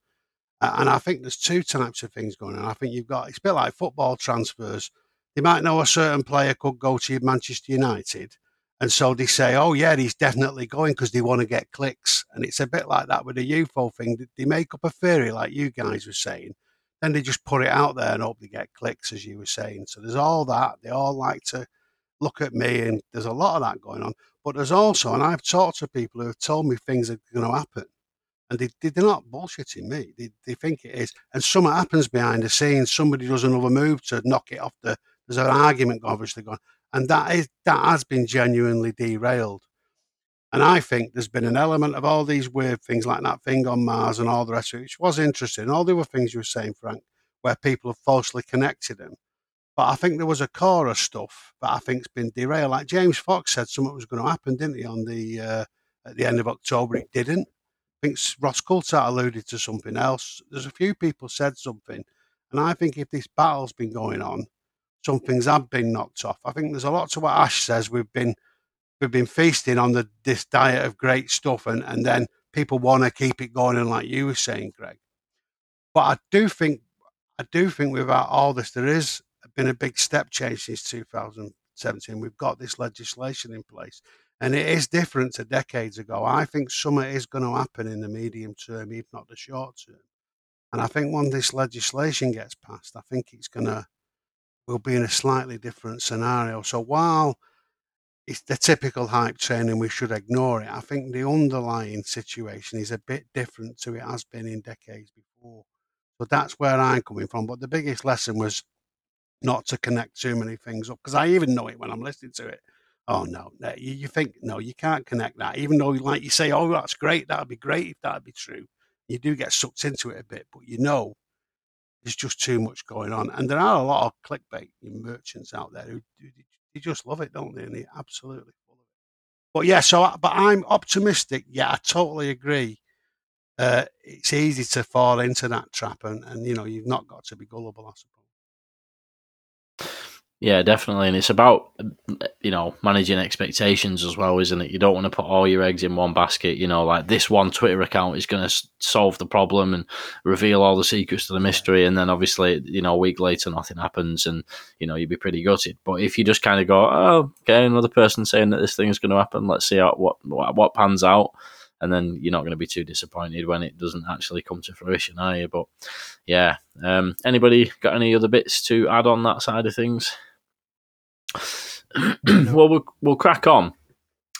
And I think there's two types of things going on. I think you've got it's a bit like football transfers. You might know a certain player could go to Manchester United, and so they say, "Oh yeah, he's definitely going because they want to get clicks." And it's a bit like that with the UFO thing. They make up a theory, like you guys were saying, then they just put it out there and hope they get clicks, as you were saying. So there's all that. They all like to look at me, and there's a lot of that going on. But there's also, and I've talked to people who have told me things are going to happen and they, they, are not bullshitting me. They, they think it is. And something happens behind the scenes. Somebody does another move to knock it off the. There's an argument obviously going, and that is that has been genuinely derailed. And I think there's been an element of all these weird things like that thing on Mars and all the rest of it, which was interesting. All the other things you were saying, Frank, where people have falsely connected them. But I think there was a core of stuff that I think's been derailed. Like James Fox said, something was going to happen, didn't he? On the uh, at the end of October, it didn't. I think Ross Coulthart alluded to something else. There's a few people said something, and I think if this battle's been going on, some things have been knocked off. I think there's a lot to what Ash says. We've been we've been feasting on the this diet of great stuff, and and then people want to keep it going, and like you were saying, Greg. But I do think I do think without all this, there is been a big step change since 2017. We've got this legislation in place. And it is different to decades ago. I think some of is going to happen in the medium term, if not the short term. And I think when this legislation gets passed, I think it's going to, we'll be in a slightly different scenario. So while it's the typical hype train and we should ignore it, I think the underlying situation is a bit different to it has been in decades before. So that's where I'm coming from. But the biggest lesson was not to connect too many things up because I even know it when I'm listening to it. Oh no, no you, you think no, you can't connect that. Even though, like you say, oh, that's great. That'd be great if that'd be true. You do get sucked into it a bit, but you know, there's just too much going on. And there are a lot of clickbait merchants out there who, they just love it, don't they? And they absolutely of it. But yeah, so but I'm optimistic. Yeah, I totally agree. Uh, it's easy to fall into that trap, and, and you know you've not got to be gullible, I suppose. Yeah, definitely, and it's about you know managing expectations as well, isn't it? You don't want to put all your eggs in one basket. You know, like this one Twitter account is going to solve the problem and reveal all the secrets to the mystery, and then obviously, you know, a week later nothing happens, and you know you'd be pretty gutted. But if you just kind of go, oh, okay, another person saying that this thing is going to happen, let's see how, what what, pans out and then you're not going to be too disappointed when it doesn't actually come to fruition, are you? But yeah, um, anybody got any other bits to add on that side of things? well, well, we'll crack on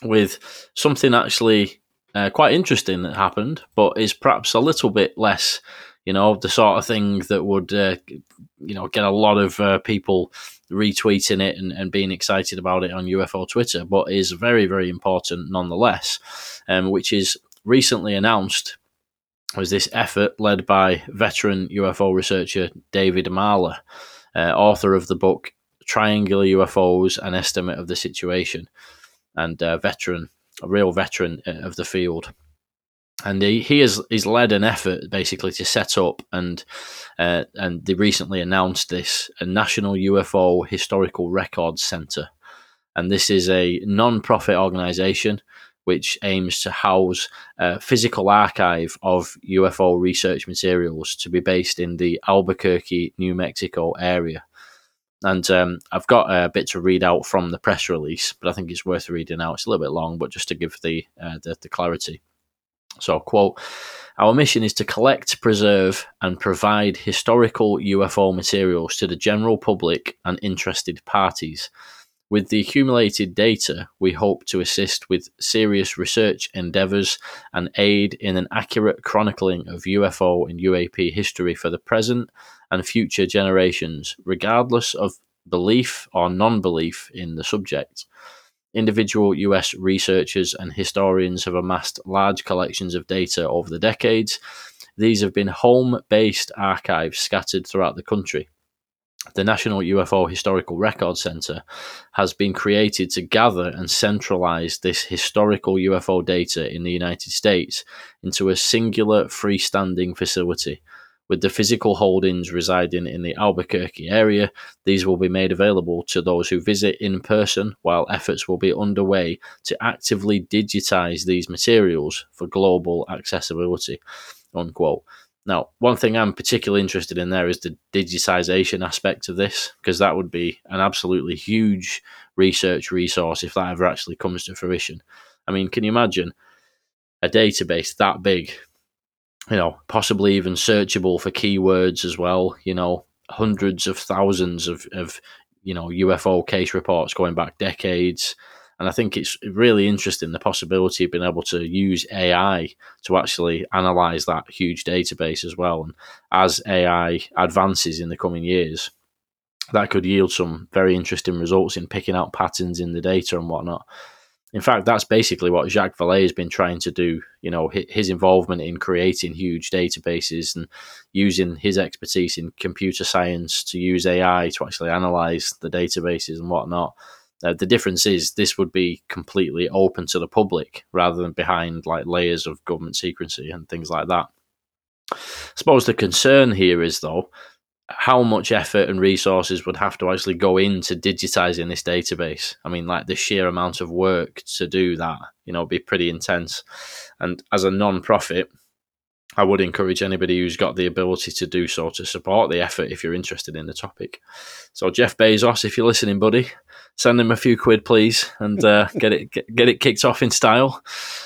with something actually uh, quite interesting that happened, but is perhaps a little bit less, you know, the sort of thing that would, uh, you know, get a lot of uh, people retweeting it and, and being excited about it on UFO Twitter, but is very, very important nonetheless, um, which is recently announced was this effort led by veteran UFO researcher David Marler, uh, author of the book triangular UFOs, an estimate of the situation, and a veteran, a real veteran uh, of the field. And he, he has he's led an effort basically to set up and uh, and they recently announced this a National UFO Historical Records Center, and this is a non-profit organization which aims to house a physical archive of UFO research materials to be based in the Albuquerque, New Mexico area. And um, I've got a bit to read out from the press release, but I think it's worth reading out. It's a little bit long, but just to give the, uh, the, the clarity. So, quote, our mission is to collect, preserve, and provide historical UFO materials to the general public and interested parties. With the accumulated data, we hope to assist with serious research endeavours and aid in an accurate chronicling of UFO and UAP history for the present and future generations, regardless of belief or non belief in the subject. Individual US researchers and historians have amassed large collections of data over the decades. These have been home based archives scattered throughout the country. The National UFO Historical Record Center has been created to gather and centralize this historical UFO data in the United States into a singular freestanding facility with the physical holdings residing in the Albuquerque area, these will be made available to those who visit in person, while efforts will be underway to actively digitize these materials for global accessibility. Unquote. Now, one thing I'm particularly interested in there is the digitization aspect of this, because that would be an absolutely huge research resource if that ever actually comes to fruition. I mean, can you imagine a database that big you know, possibly even searchable for keywords as well. You know, hundreds of thousands of, of you know UFO case reports going back decades. And I think it's really interesting the possibility of being able to use AI to actually analyze that huge database as well. And as AI advances in the coming years, that could yield some very interesting results in picking out patterns in the data and whatnot. In fact, that's basically what Jacques Vallée has been trying to do. You know, his involvement in creating huge databases and using his expertise in computer science to use AI to actually analyze the databases and whatnot. Uh, the difference is this would be completely open to the public rather than behind like layers of government secrecy and things like that. I suppose the concern here is though how much effort and resources would have to actually go into digitizing this database. I mean, like the sheer amount of work to do that, you know—would be pretty intense. And as a non-profit, I would encourage anybody who's got the ability to do so to support the effort if you're interested in the topic. So, Jeff Bezos, if you're listening, buddy, send him a few quid, please, and uh, get it get, get, it kicked off in style.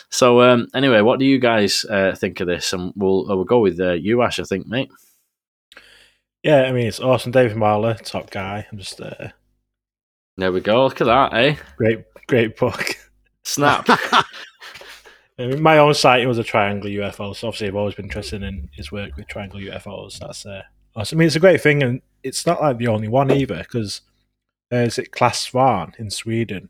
So, um, anyway, what do you guys uh, think of this? And we'll we'll go with uh, you, Ash. I think, mate. Yeah, I mean it's awesome. David Marler, top guy. I'm just uh, there we go. Look at that, eh? Great, great book. Snap. I mean, my own site it was a triangular UFO, so obviously I've always been interested in his work with triangular UFOs. That's uh, awesome. I mean, it's a great thing, and it's not like the only one either, because there's it Clas Svahn in Sweden.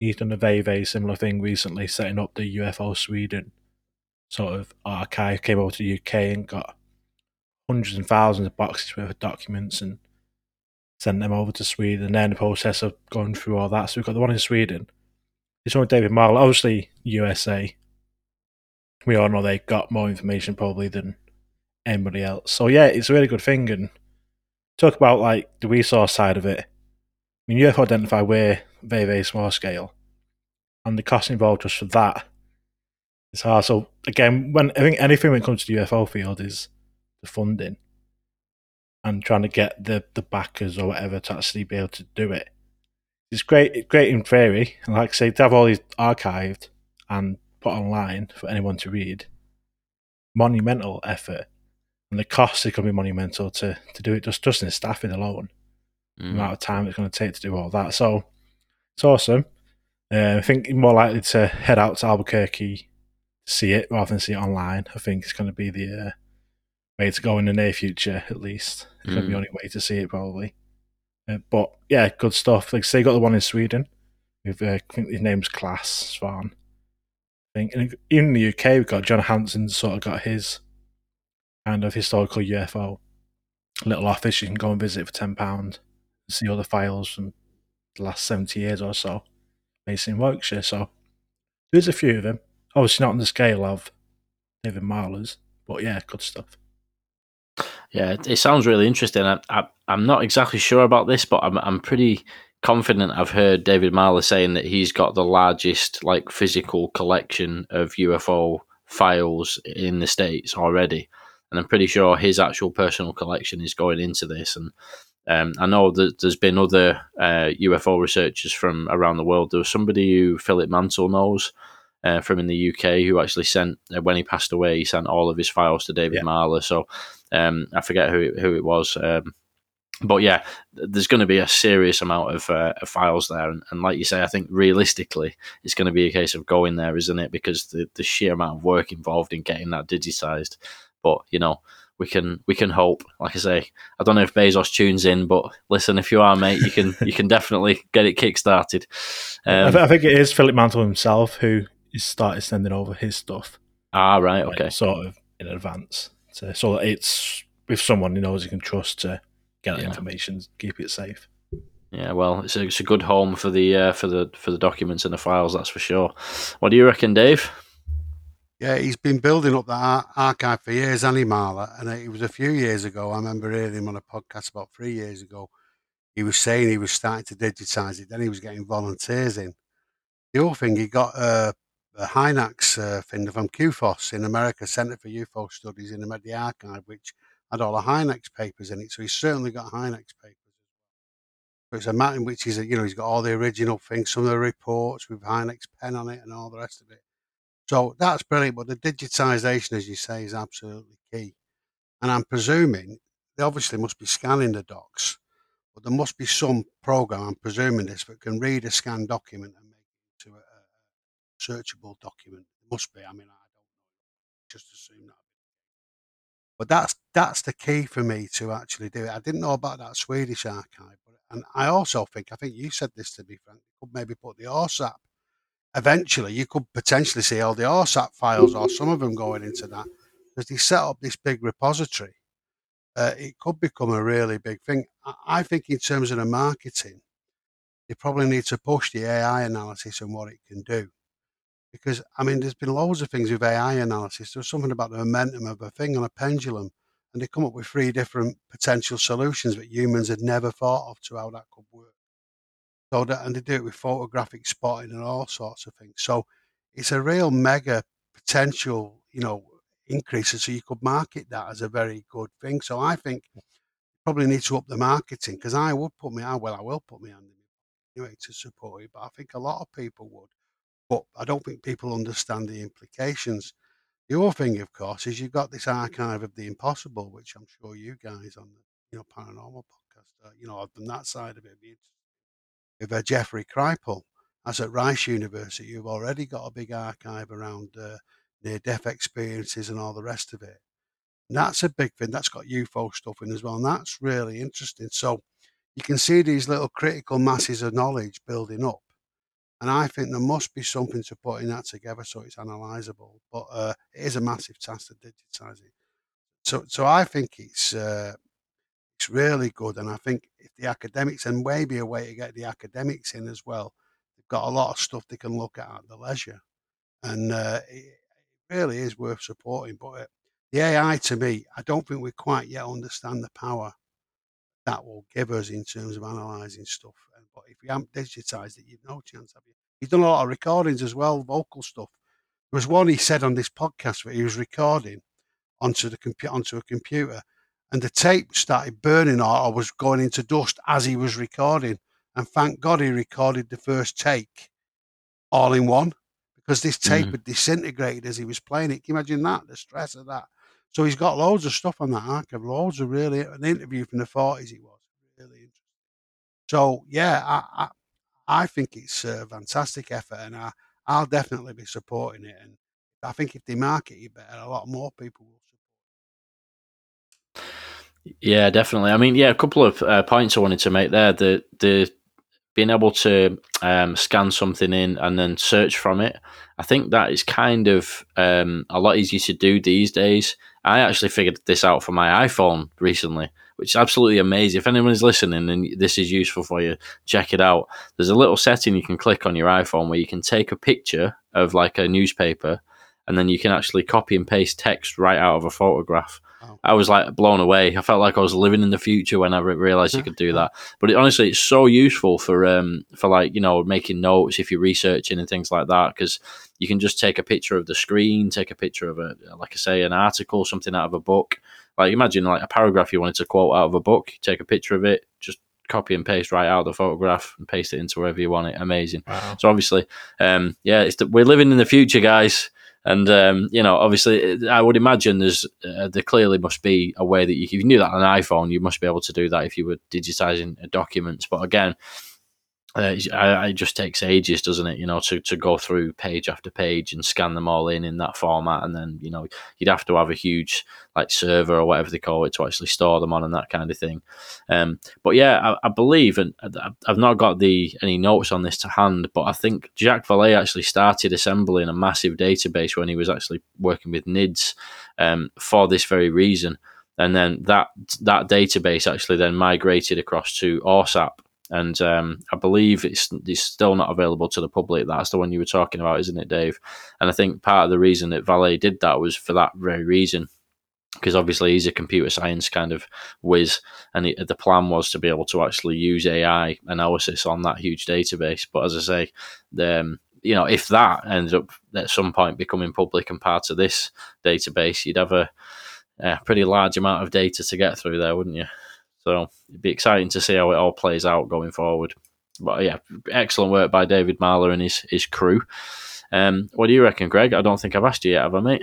he's done a very very similar thing recently, setting up the UFO Sweden sort of archive. Came over to the UK and got hundreds and thousands of boxes worth of documents and sent them over to Sweden. And then the process of going through all that. So we've got the one in Sweden. It's one with David Marler, obviously USA. We all know they got more information probably than anybody else. So yeah, it's a really good thing. And talk about like the resource side of it. I mean, UFO Identified we're very very small scale, and the cost involved just for that is hard. So again, when I think anything when it comes to the UFO field is the funding and trying to get the the backers or whatever to actually be able to do it. It's great, great in theory, and like I say, to have all these archived and put online for anyone to read. Monumental effort, and the cost is going to be monumental to to do it just just in staffing alone. The Mm. amount of time it's going to take to do all that, so it's awesome. Uh, I think you're more likely to head out to Albuquerque to see it rather than see it online. I think it's going to be the uh, way to go in the near future, at least. It's be the Mm. only way to see it, probably. Uh, but yeah, good stuff. Like, say, got the one in Sweden. With, uh, I think his name's Clas Svahn. I think. And even in the UK, we've got John Hanson sort of got his kind of historical UFO little office you can go and visit for £10 and see all the files from the last 70 years or so, based in Warwickshire. So there's a few of them. Obviously, not on the scale of David Marler's, but yeah, good stuff. Yeah, it, sounds really interesting. I, I, I'm not exactly sure about this, but I'm, I'm pretty confident I've heard David Marler saying that he's got the largest like physical collection of UFO files in the states already, and I'm pretty sure his actual personal collection is going into this. And um, I know that there's been other uh, UFO researchers from around the world. There was somebody who Philip Mantle knows. Uh, from in the UK, who actually sent uh, when he passed away, he sent all of his files to David Yeah. Marler. So um, I forget who it, who it was, um, but yeah, there's going to be a serious amount of, uh, of files there, and, and like you say, I think realistically, it's going to be a case of going there, isn't it? Because the, the sheer amount of work involved in getting that digitized. But you know, we can we can hope. Like I say, I don't know if Bezos tunes in, but listen, if you are, mate, you can you can definitely get it kick-started. I, Um, th- I think it is Philip Mantle himself who is started sending over his stuff, ah, right, like, okay, sort of in advance, to, so that it's with someone he knows he can trust to get the Yeah. information, keep it safe. yeah. Well, it's a, it's a good home for the uh, for the for the documents and the files, that's for sure. What do you reckon, Dave? Yeah, he's been building up that archive for years, Annie Marler. And it was a few years ago. I remember hearing him on a podcast about three years ago. He was saying he was starting to digitize it. Then he was getting volunteers in. The other thing, he got uh, a Hynek's uh, thing from CUFOS in America, Center for UFO Studies in the archive, which had all the Hynek's papers in it. So he's certainly got Hynek's papers. But it's a matter in which he's, you know, he's got all the original things, some of the reports with Hynek's pen on it and all the rest of it. So that's brilliant. But the digitization, as you say, is absolutely key. And I'm presuming they obviously must be scanning the docs, but there must be some program, I'm presuming this, that can read a scanned document and make it into a, a searchable document. It must be. I mean, I don't know. Just assume that. But that's that's the key for me to actually do it. I didn't know about that Swedish archive, but and I also think I think you said this to me, Frank. You could maybe put the AAWSAP. Eventually, you could potentially see all the AAWSAP files or some of them going into that because they set up this big repository. Uh, it could become a really big thing. I, I think in terms of the marketing, they probably need to push the AI analysis and what it can do. Because I mean, there's been loads of things with AI analysis. There's something about the momentum of a thing on a pendulum, and they come up with three different potential solutions that humans had never thought of to how that could work. So that, and they do it with photographic spotting and all sorts of things. So it's a real mega potential, you know, increase. So you could market that as a very good thing. So I think probably need to up the marketing because I would put me, I well, I will put me on anyway to support it, but I think a lot of people would. But I don't think people understand the implications. The other thing, of course, is you've got this archive of the impossible, which I'm sure you guys on the you know paranormal podcast, uh, you know, on that side of it, with uh, Jeffrey Kripal. As at Rice University, you've already got a big archive around uh, near-death experiences and all the rest of it. And that's a big thing. That's got UFO stuff in as well, and that's really interesting. So you can see these little critical masses of knowledge building up. And I think there must be something to putting that together so it's analyzable. But uh, it is a massive task to digitise it. So, so I think it's uh, it's really good. And I think if the academics and maybe a way to get the academics in as well, they've got a lot of stuff they can look at at the leisure, and uh, it really is worth supporting. But uh, the AI to me, I don't think we quite yet understand the power that will give us in terms of analysing stuff. But if you haven't digitised it, you've no chance, have you? He's done a lot of recordings as well, vocal stuff. There was one he said on this podcast where he was recording onto the computer onto a computer, and the tape started burning or, or was going into dust as he was recording. And thank God he recorded the first take all in one because this tape Mhm. had disintegrated as he was playing it. Can you imagine that? The stress of that. So he's got loads of stuff on that archive, loads of really an interview from the forties. It was. So yeah, I I, I think it's a fantastic effort, and I I'll definitely be supporting it. And I think if they market it better, a lot more people will. support Yeah, definitely. I mean, yeah, a couple of uh, points I wanted to make there. The the being able to um, scan something in and then search from it, I think that is kind of um, a lot easier to do these days. I actually figured this out for my iPhone recently, which is absolutely amazing. If anyone is listening and this is useful for you, check it out. There's a little setting you can click on your iPhone where you can take a picture of like a newspaper and then you can actually copy and paste text right out of a photograph. Wow. I was like blown away. I felt like I was living in the future when I re- realized you could do that. But it, honestly, it's so useful for um for like you know making notes if you're researching and things like that because you can just take a picture of the screen, take a picture of a like I say an article, something out of a book. Like imagine like a paragraph you wanted to quote out of a book, you take a picture of it, just copy and paste right out of the photograph and paste it into wherever you want it. Amazing. Wow. So obviously, um, yeah, it's the, we're living in the future, guys. And um, you know, obviously, I would imagine there's uh, there clearly must be a way that you, if you knew that on an iPhone, you must be able to do that if you were digitizing documents. But again, uh, it just takes ages, doesn't it? You know, to, to go through page after page and scan them all in in that format, and then you know you'd have to have a huge like server or whatever they call it to actually store them on and that kind of thing. Um, but yeah, I, I believe, and I've not got the any notes on this to hand, but I think Jacques Vallée actually started assembling a massive database when he was actually working with NIDS um, for this very reason. And then that that database actually then migrated across to AAWSAP, and um, I believe it's, it's still not available to the public. That's the one you were talking about, isn't it, Dave? And I think part of the reason that Vallée did that was for that very reason, because obviously he's a computer science kind of whiz, and the plan was to be able to actually use AI analysis on that huge database. But as I say, the, um, you know, if that ends up at some point becoming public and part of this database, you'd have a, a pretty large amount of data to get through there, wouldn't you? So it'd be exciting to see how it all plays out going forward. But yeah, excellent work by David Marler and his his crew. Um, what do you reckon, Greg? I don't think I've asked you yet, have I, mate?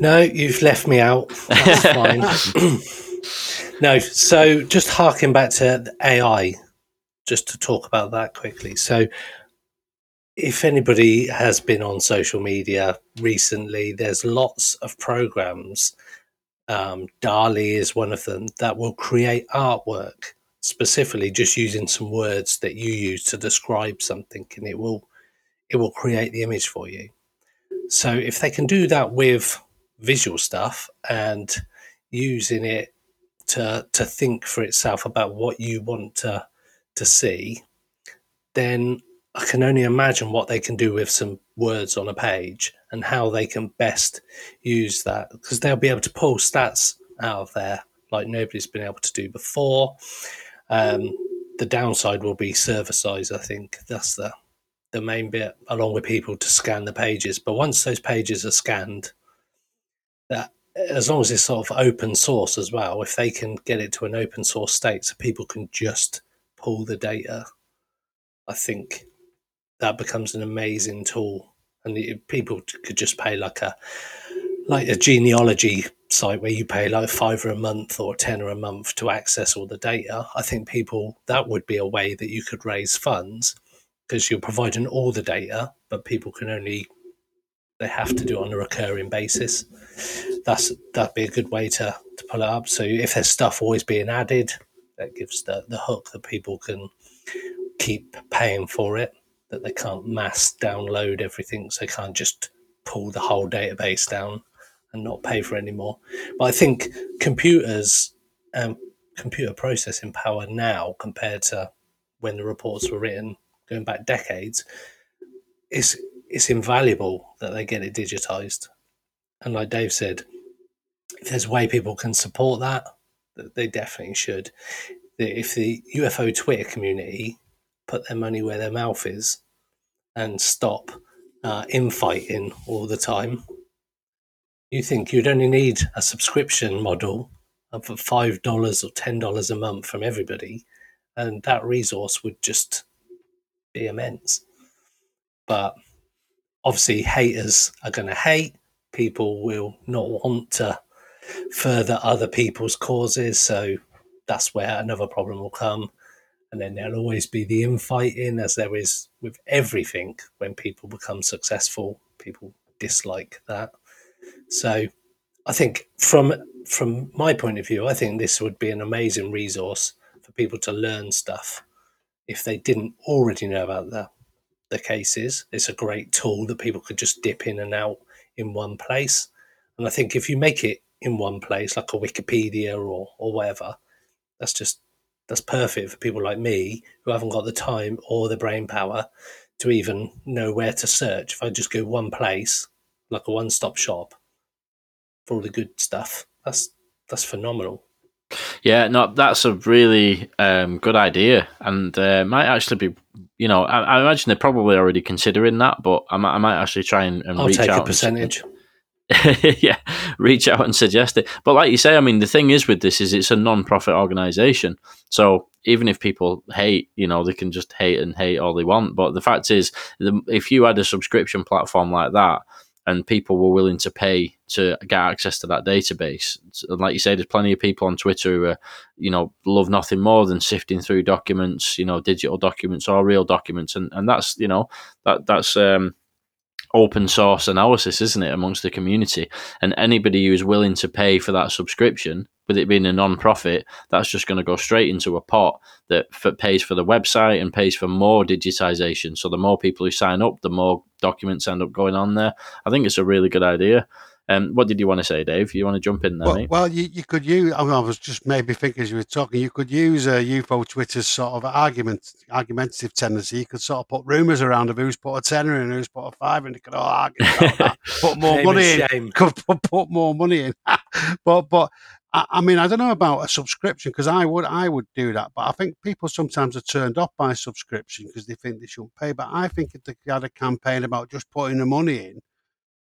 No, you've left me out. That's fine. no, so just harking back to AI, just to talk about that quickly. So, if anybody has been on social media recently, there's lots of programs. Um, DALL-E is one of them that will create artwork specifically just using some words that you use to describe something, and it will it will create the image for you. So if they can do that with visual stuff and using it to to think for itself about what you want to to see, then I can only imagine what they can do with some words on a page and how they can best use that because they'll be able to pull stats out of there like nobody's been able to do before. Um, the downside will be server size. I think that's the the main bit, along with people to scan the pages. But once those pages are scanned, that as long as it's sort of open source as well, if they can get it to an open source state so people can just pull the data, I think that becomes an amazing tool. And people could just pay like a like a genealogy site where you pay like five or a month or ten or a month to access all the data. I think people that would be a way that you could raise funds because you're providing all the data, but people can only they have to do it on a recurring basis. That's that'd be a good way to to pull it up. So if there's stuff always being added, that gives the the hook that people can keep paying for it. That they can't mass download everything, so they can't just pull the whole database down and not pay for it anymore. But I think computers and computer processing power now compared to when the reports were written going back decades is it's invaluable that they get it digitized. And like Dave said, if there's a way people can support that, they definitely should. If the UFO Twitter community put their money where their mouth is and stop uh, infighting all the time, you think you'd only need a subscription model for five dollars or ten dollars a month from everybody, and that resource would just be immense. But obviously, haters are going to hate. People will not want to further other people's causes, so that's where another problem will come. And then there'll always be the infighting, as there is with everything. When people become successful, people dislike that. So, I think from from my point of view, I think this would be an amazing resource for people to learn stuff if they didn't already know about the the cases. It's a great tool that people could just dip in and out in one place. And I think if you make it in one place, like a Wikipedia or or whatever, that's just that's perfect for people like me who haven't got the time or the brain power to even know where to search. If I just go one place, like a one-stop shop for all the good stuff, that's that's phenomenal. Yeah, no, that's a really um, good idea, and uh, might actually be. You know, I, I, imagine they're probably already considering that, but I might, I might actually try and, and I'll reach take out. a percentage. And, yeah, reach out and suggest it. But like you say, I mean, the thing is with this is it's a non-profit organization, so even if people hate, you know, they can just hate and hate all they want. But the fact is, if you had a subscription platform like that, and people were willing to pay to get access to that database. And like you say, there's plenty of people on Twitter who, are, you know, love nothing more than sifting through documents, you know, digital documents or real documents, and and that's you know that that's um, open source analysis, isn't it, amongst the community? And anybody who is willing to pay for that subscription, with it being a non-profit, that's just going to go straight into a pot that for, pays for the website and pays for more digitization. So the more people who sign up, the more documents end up going on there. I think it's a really good idea. Um, what did you want to say, Dave? You want to jump in there, Well, mate? well you, you could use. I, mean, I was just maybe thinking as you were talking, you could use a UFO Twitter's sort of argument, argumentative tendency. You could sort of put rumours around of who's put a tenner in, who's put a five, and they could all argue about that. Put more money in. Could put, put more money in. but but I, I mean, I don't know about a subscription because I would I would do that. But I think people sometimes are turned off by subscription because they think they shouldn't pay. But I think if they had a campaign about just putting the money in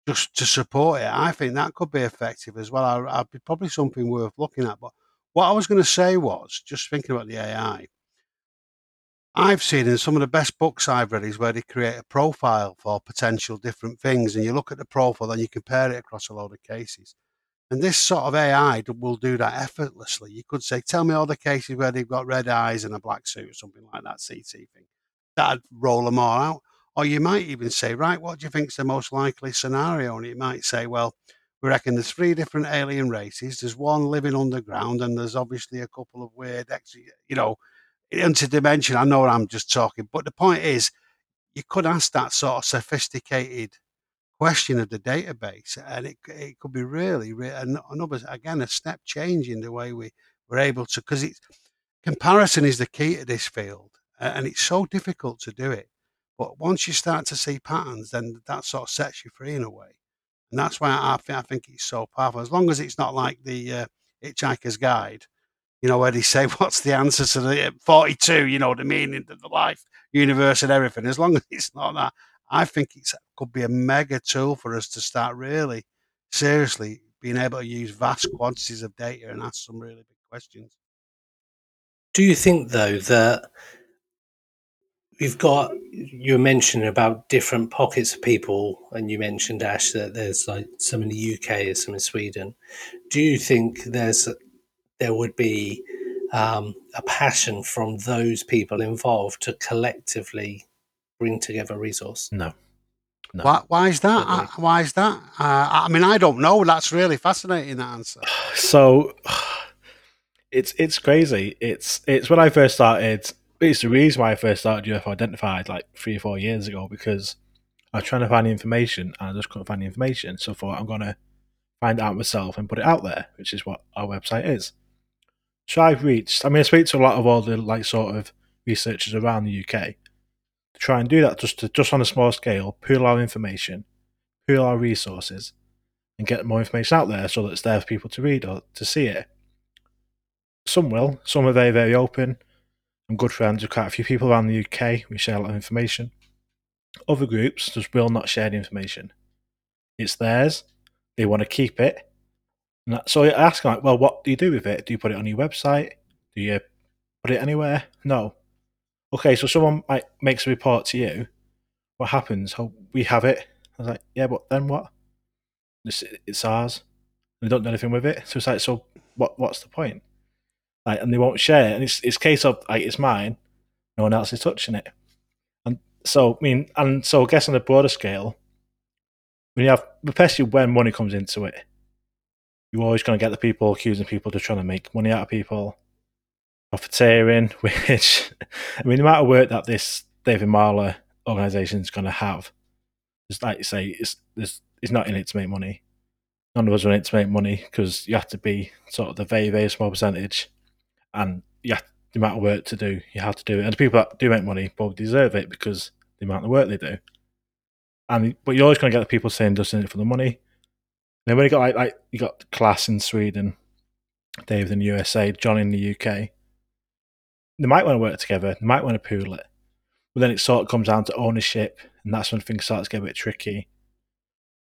just to support it, I think that could be effective as well. I, I'd be probably something worth looking at. But what I was going to say was just thinking about the AI. I've seen in some of the best books I've read is where they create a profile for potential different things, and you look at the profile, then you compare it across a load of cases. And this sort of AI will do that effortlessly. You could say, "Tell me all the cases where they've got red eyes and a black suit or something like that." CT thing. That'd roll them all out. Or you might even say, "Right, what do you think's the most likely scenario?" And it might say, "Well, we reckon there's three different alien races. There's one living underground, and there's obviously a couple of weird, you know, interdimension. I know I'm just talking, but the point is, you could ask that sort of sophisticated question of the database, and it it could be really, re- an- another again a step change in the way we we're able to because comparison is the key to this field, and it's so difficult to do it. But once you start to see patterns, then that sort of sets you free in a way, and that's why I think I think it's so powerful. As long as it's not like the uh, Hitchhiker's Guide, you know, where they say what's the answer to the uh, forty-two, you know, the meaning of the life, universe, and everything. As long as it's not that, I think it could be a mega tool for us to start really seriously being able to use vast quantities of data and ask some really big questions. Do you think though that we've got you were mentioning about different pockets of people, and you mentioned Ash that there's like some in the UK and some in Sweden. Do you think there's there would be um, a passion from those people involved to collectively bring together a resource? No. No. Why, why is that? Totally. Uh, Why is that? Uh, I mean, I don't know. That's really fascinating. That answer. So it's it's crazy. It's it's when I first started it's the reason why I first started UFO Identified like three or four years ago because I was trying to find the information and I just couldn't find the information. So I thought I'm gonna find out myself and put it out there, which is what our website is. So I've reached. I mean, I speak to a lot of all the like sort of researchers around the UK to try and do that just to just on a small scale, pool our information, pool our resources, and get more information out there so that it's there for people to read or to see it. Some will. Some are very very open. I'm good friends with quite a few people around the UK. We share a lot of information. Other groups just will not share the information. It's theirs. They want to keep it. That, so I ask them, like, well, what do you do with it? Do you put it on your website? Do you put it anywhere? No. Okay, so someone makes a report to you. What happens? Oh, we have it. I was like, yeah, but then what? It's, it's ours. We don't do anything with it. So it's like, so what? What's the point? Like, and they won't share. And it's it's case of like it's mine. No one else is touching it. And so I mean, and so I guess on a broader scale, when you have, especially when money comes into it, you're always going to get the people accusing people to trying to make money out of people, profiteering. Which, I mean, the amount of work that this David Marler organisation is going to have, just like you say, it's it's, it's not in it to make money. None of us are in it to make money because you have to be sort of the very very small percentage, and have the amount of work to do. You have to do it, and the people that do make money probably deserve it because the amount of work they do. And but you're always going to get the people saying just in it for the money. And then when you got like like you got Clas in Sweden, David in the USA, John in the UK. They might want to work together. They might want to pool it, but then it sort of comes down to ownership, and that's when things start to get a bit tricky.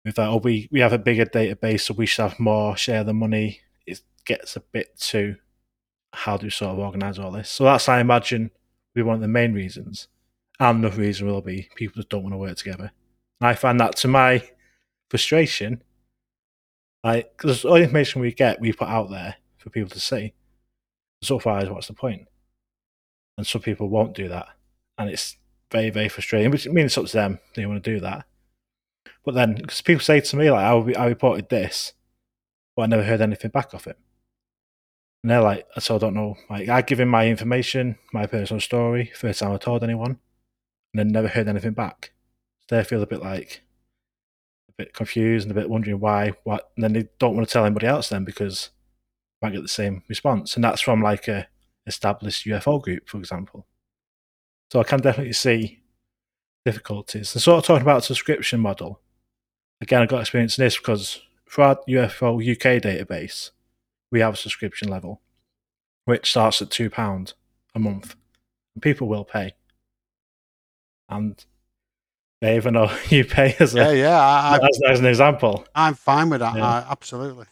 With that, oh, we we have a bigger database, so we should have more share the money. It gets a bit too. How do you sort of organise all this? So that's I imagine be one of the main reasons, and the reason will be people just don't want to work together. And I find that to my frustration, like because all the information we get, we put out there for people to see. So far what's the point? And some people won't do that, and it's very very frustrating. Which means it's up to them; they want to do that. But then, because people say to me like, I, I reported this, but I never heard anything back off it. And they're like, so I don't know. Like, I give him my information, my personal story, first time I told anyone, and then never heard anything back. So they feel a bit like a bit confused and a bit wondering why. What? And then they don't want to tell anybody else then because they might get the same response. And that's from like a established UFO group, for example. So I can definitely see difficulties. And sort of talking about subscription model. Again, I got experience in this because for our UFO UK database, we have a subscription level, which starts at two pound a month, and people will pay. And they even know you pay as, a, Yeah, yeah. I, I, as, as an example. I'm fine with that. Yeah. I, absolutely.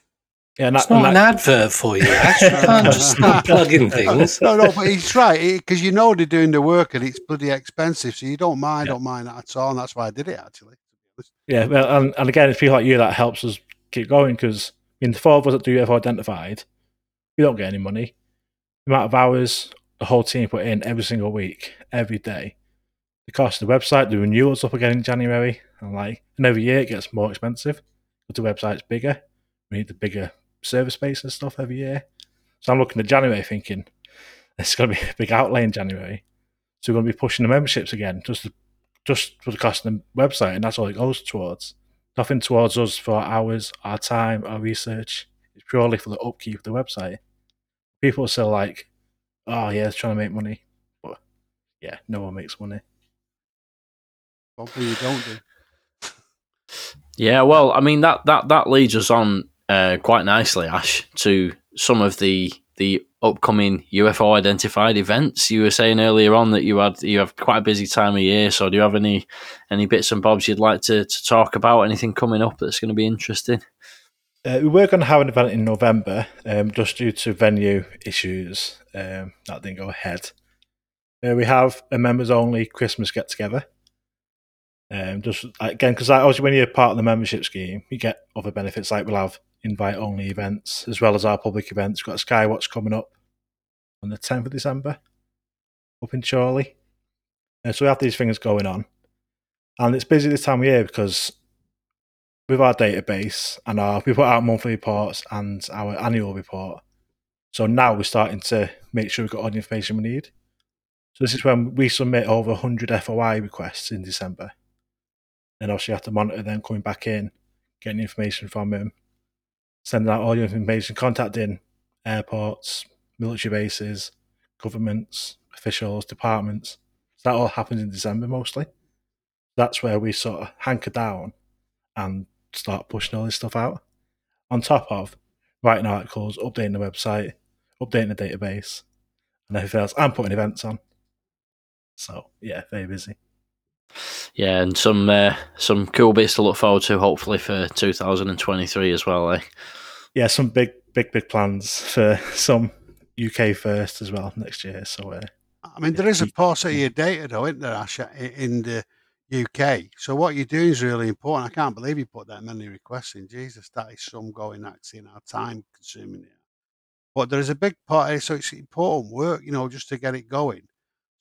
Yeah, and It's that, not an advert for you. Actually, you can't just start plugging things. No, no, but he's right because you know they're doing the work and it's bloody expensive, so you don't mind, Yeah. don't mind that at all, and that's why I did it actually. Yeah, well, and, and again, it's people like you that helps us keep going because I mean, the four of us that do UFO identified, we don't get any money. The amount of hours the whole team put in every single week, every day. The cost of the website, the renewals up again in January, and like, and every year it gets more expensive. But the website's bigger. We need the bigger server space and stuff every year. So I'm looking at January thinking it's going to be a big outlay in January. So we're going to be pushing the memberships again, just to, just for the cost of the website, and that's all it goes towards. Nothing towards us for our hours, our time, our research. It's purely for the upkeep of the website. People are still like, oh yeah, it's trying to make money, but yeah, no one makes money. Probably you don't do. Yeah, well, I mean that that that leads us on uh, quite nicely, Ash, to some of the the upcoming UFO identified events. You were saying earlier on that you had you have quite a busy time of year. So, do you have any any bits and bobs you'd like to, to talk about? Anything coming up that's going to be interesting? Uh, we were going to have an event in November, um, just due to venue issues um, that didn't go ahead. Uh, we have a members only Christmas get together. Um, just again, because obviously when you're part of the membership scheme, you get other benefits like we'll have invite only events as well as our public events. We've got Skywatch coming up on the 10th of December up in Chorley. Uh, so we have these things going on. And it's busy this time of year because with our database and our we put out monthly reports and our annual report. So now we're starting to make sure we've got all the information we need. So this is when we submit over 100 FOI requests in December. And obviously you have to monitor them coming back in, getting information from them, sending out all your information, contacting airports, military bases, governments, officials, departments. So that all happens in December mostly. That's where we sort of hanker down and start pushing all this stuff out. On top of writing articles, updating the website, updating the database, and everything else, and putting events on. So yeah, very busy. Yeah, and some uh, some cool bits to look forward to, hopefully for 2023 as well. Eh? Yeah, some big, big, big plans for some UK first as well next year. So uh, I mean, there is a paucity of your data, though, isn't there, Ash, in the UK? So what you're doing is really important. I can't believe you put that many requests in. Jesus, that is some going actually in our time consuming it. But there is a big part, so it's important work, you know, just to get it going.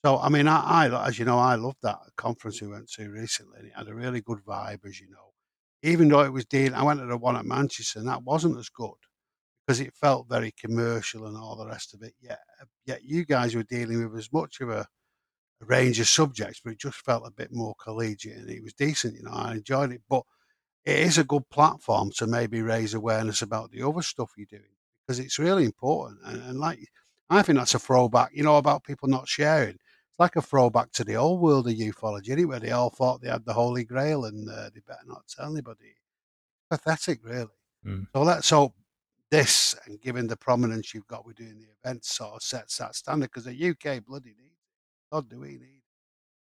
So, I mean, I, I, as you know, I loved that conference we went to recently. And it had a really good vibe, as you know. Even though it was dealing, I went to the one at Manchester, and that wasn't as good because it felt very commercial and all the rest of it. Yet, yet you guys were dealing with as much of a, a range of subjects, but it just felt a bit more collegiate, and it was decent. You know, I enjoyed it, but it is a good platform to maybe raise awareness about the other stuff you're doing because it's really important. And, and like, I think that's a throwback. You know about people not sharing it's like a throwback to the old world of ufology, where They all thought they had the Holy Grail and uh, they better not tell anybody. Pathetic, really. Mm. So let's hope this, and given the prominence you've got with doing the events, sort of sets that standard because the UK bloody needs it. God, do we need?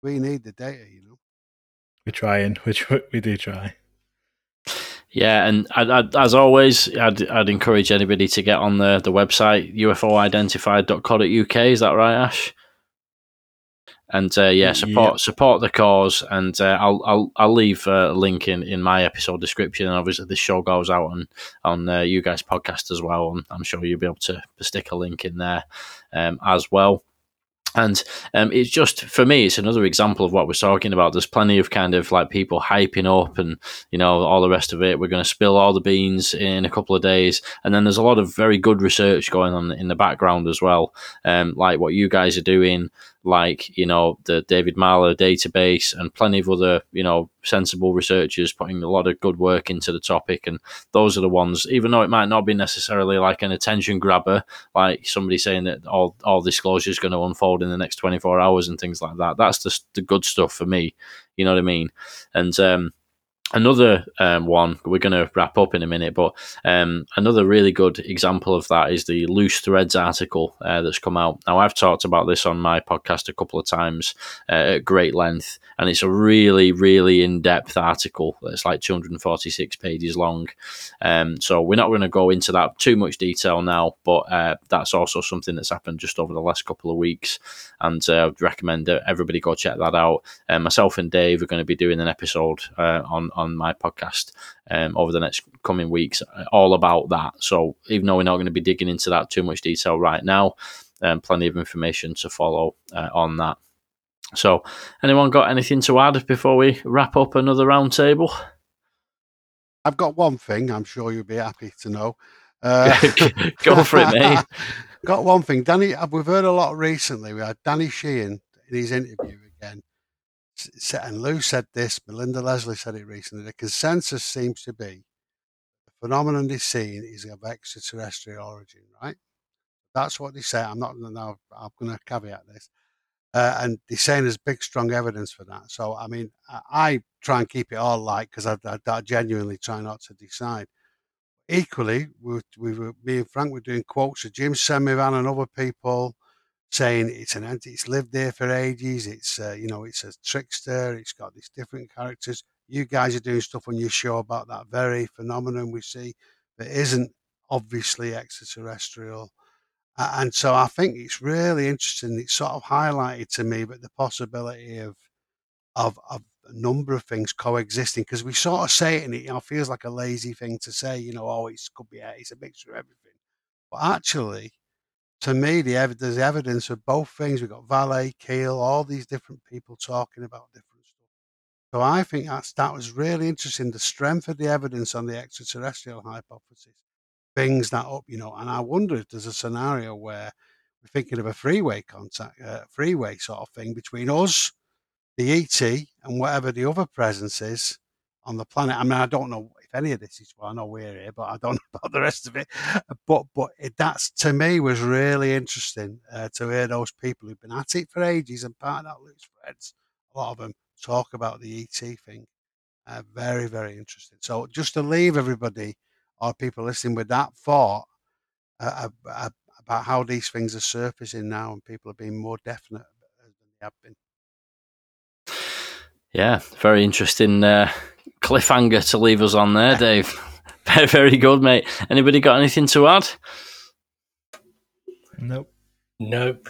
We need the data, you know. We're trying, which we do try. Yeah, and I'd, I'd, as always, I'd, I'd encourage anybody to get on the, the website ufoidentified.co.uk. Is that right, Ash? And uh, yeah, support yep. support the cause. And uh, I'll I'll I'll leave a link in, in my episode description. And obviously, this show goes out on on uh, you guys' podcast as well, and I'm sure you'll be able to stick a link in there um, as well. And um, it's just for me, it's another example of what we're talking about. There's plenty of kind of like people hyping up, and you know all the rest of it. We're going to spill all the beans in a couple of days, and then there's a lot of very good research going on in the background as well, um, like what you guys are doing like you know the David Marler database and plenty of other you know sensible researchers putting a lot of good work into the topic. And those are the ones even though it might not be necessarily like an attention grabber like somebody saying that all all disclosure is going to unfold in the next 24 hours and things like that. That's the, the good stuff for me. You know what I mean? And um Another um, one we're going to wrap up in a minute, but um, another really good example of that is the loose threads article uh, that's come out. Now, I've talked about this on my podcast a couple of times uh, at great length, and it's a really, really in depth article. It's like 246 pages long. Um, so, we're not going to go into that too much detail now, but uh, that's also something that's happened just over the last couple of weeks, and uh, I'd recommend that everybody go check that out. Uh, myself and Dave are going to be doing an episode uh, on on my podcast um, over the next coming weeks, uh, all about that. So even though we're not going to be digging into that too much detail right now, um, plenty of information to follow uh, on that. So, anyone got anything to add before we wrap up another roundtable? I've got one thing. I'm sure you'll be happy to know. Uh, Go for it, mate. got one thing, Danny. We've heard a lot recently. We had Danny Sheehan in his interview again and Lou said this, Melinda Leslie said it recently. The consensus seems to be the phenomenon is seen is of extraterrestrial origin, right? That's what they say. I'm not now. I'm going to caveat this, uh, and they're saying there's big, strong evidence for that. So, I mean, I, I try and keep it all light because I, I, I, genuinely try not to decide. Equally, we, we were, me and Frank were doing quotes of Jim Semivan and other people saying it's an anti, it's lived there for ages. It's uh, you know, it's a trickster. It's got these different characters. You guys are doing stuff on your show about that very phenomenon we see that isn't obviously extraterrestrial. And so I think it's really interesting. It's sort of highlighted to me, but the possibility of of, of a number of things coexisting because we sort of say it and it you know, feels like a lazy thing to say, you know, oh, it could be it's a mixture of everything. But actually, to me, the ev- there's evidence of both things. We've got Vallée, Keel, all these different people talking about different stuff. So I think that's, that was really interesting. The strength of the evidence on the extraterrestrial hypothesis brings that up, you know. And I wonder if there's a scenario where we're thinking of a freeway contact, uh, freeway sort of thing between us, the ET, and whatever the other presence is on the planet. I mean, I don't know if any of this is well, I know we're here, but I don't know about the rest of it. But but it, that's to me was really interesting uh, to hear those people who've been at it for ages and part of that loose threads. A lot of them talk about the ET thing. Uh, very very interesting. So just to leave everybody or people listening with that thought uh, about how these things are surfacing now, and people are being more definite than they have been. Yeah, very interesting uh, cliffhanger to leave us on there, Dave. very, very good, mate. Anybody got anything to add? Nope. Nope.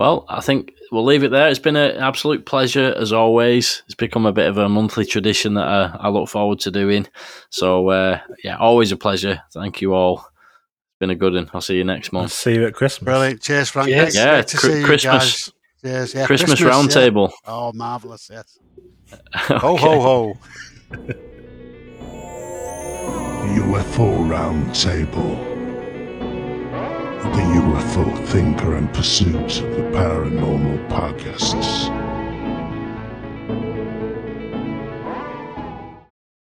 Well, I think we'll leave it there. It's been an absolute pleasure as always. It's become a bit of a monthly tradition that I, I look forward to doing. So, uh, yeah, always a pleasure. Thank you all. It's been a good one. I'll see you next I'll month. see you at Christmas. Brilliant. Cheers, Frank. Yes. Great- Yeah, great to Cri- see you Christmas. guys. Cheers. Yeah, Christmas, yeah. roundtable. Oh, marvelous! Yes. Ho ho ho. UFO Roundtable. The UFO Thinker and Pursuit of the Paranormal Podcasts.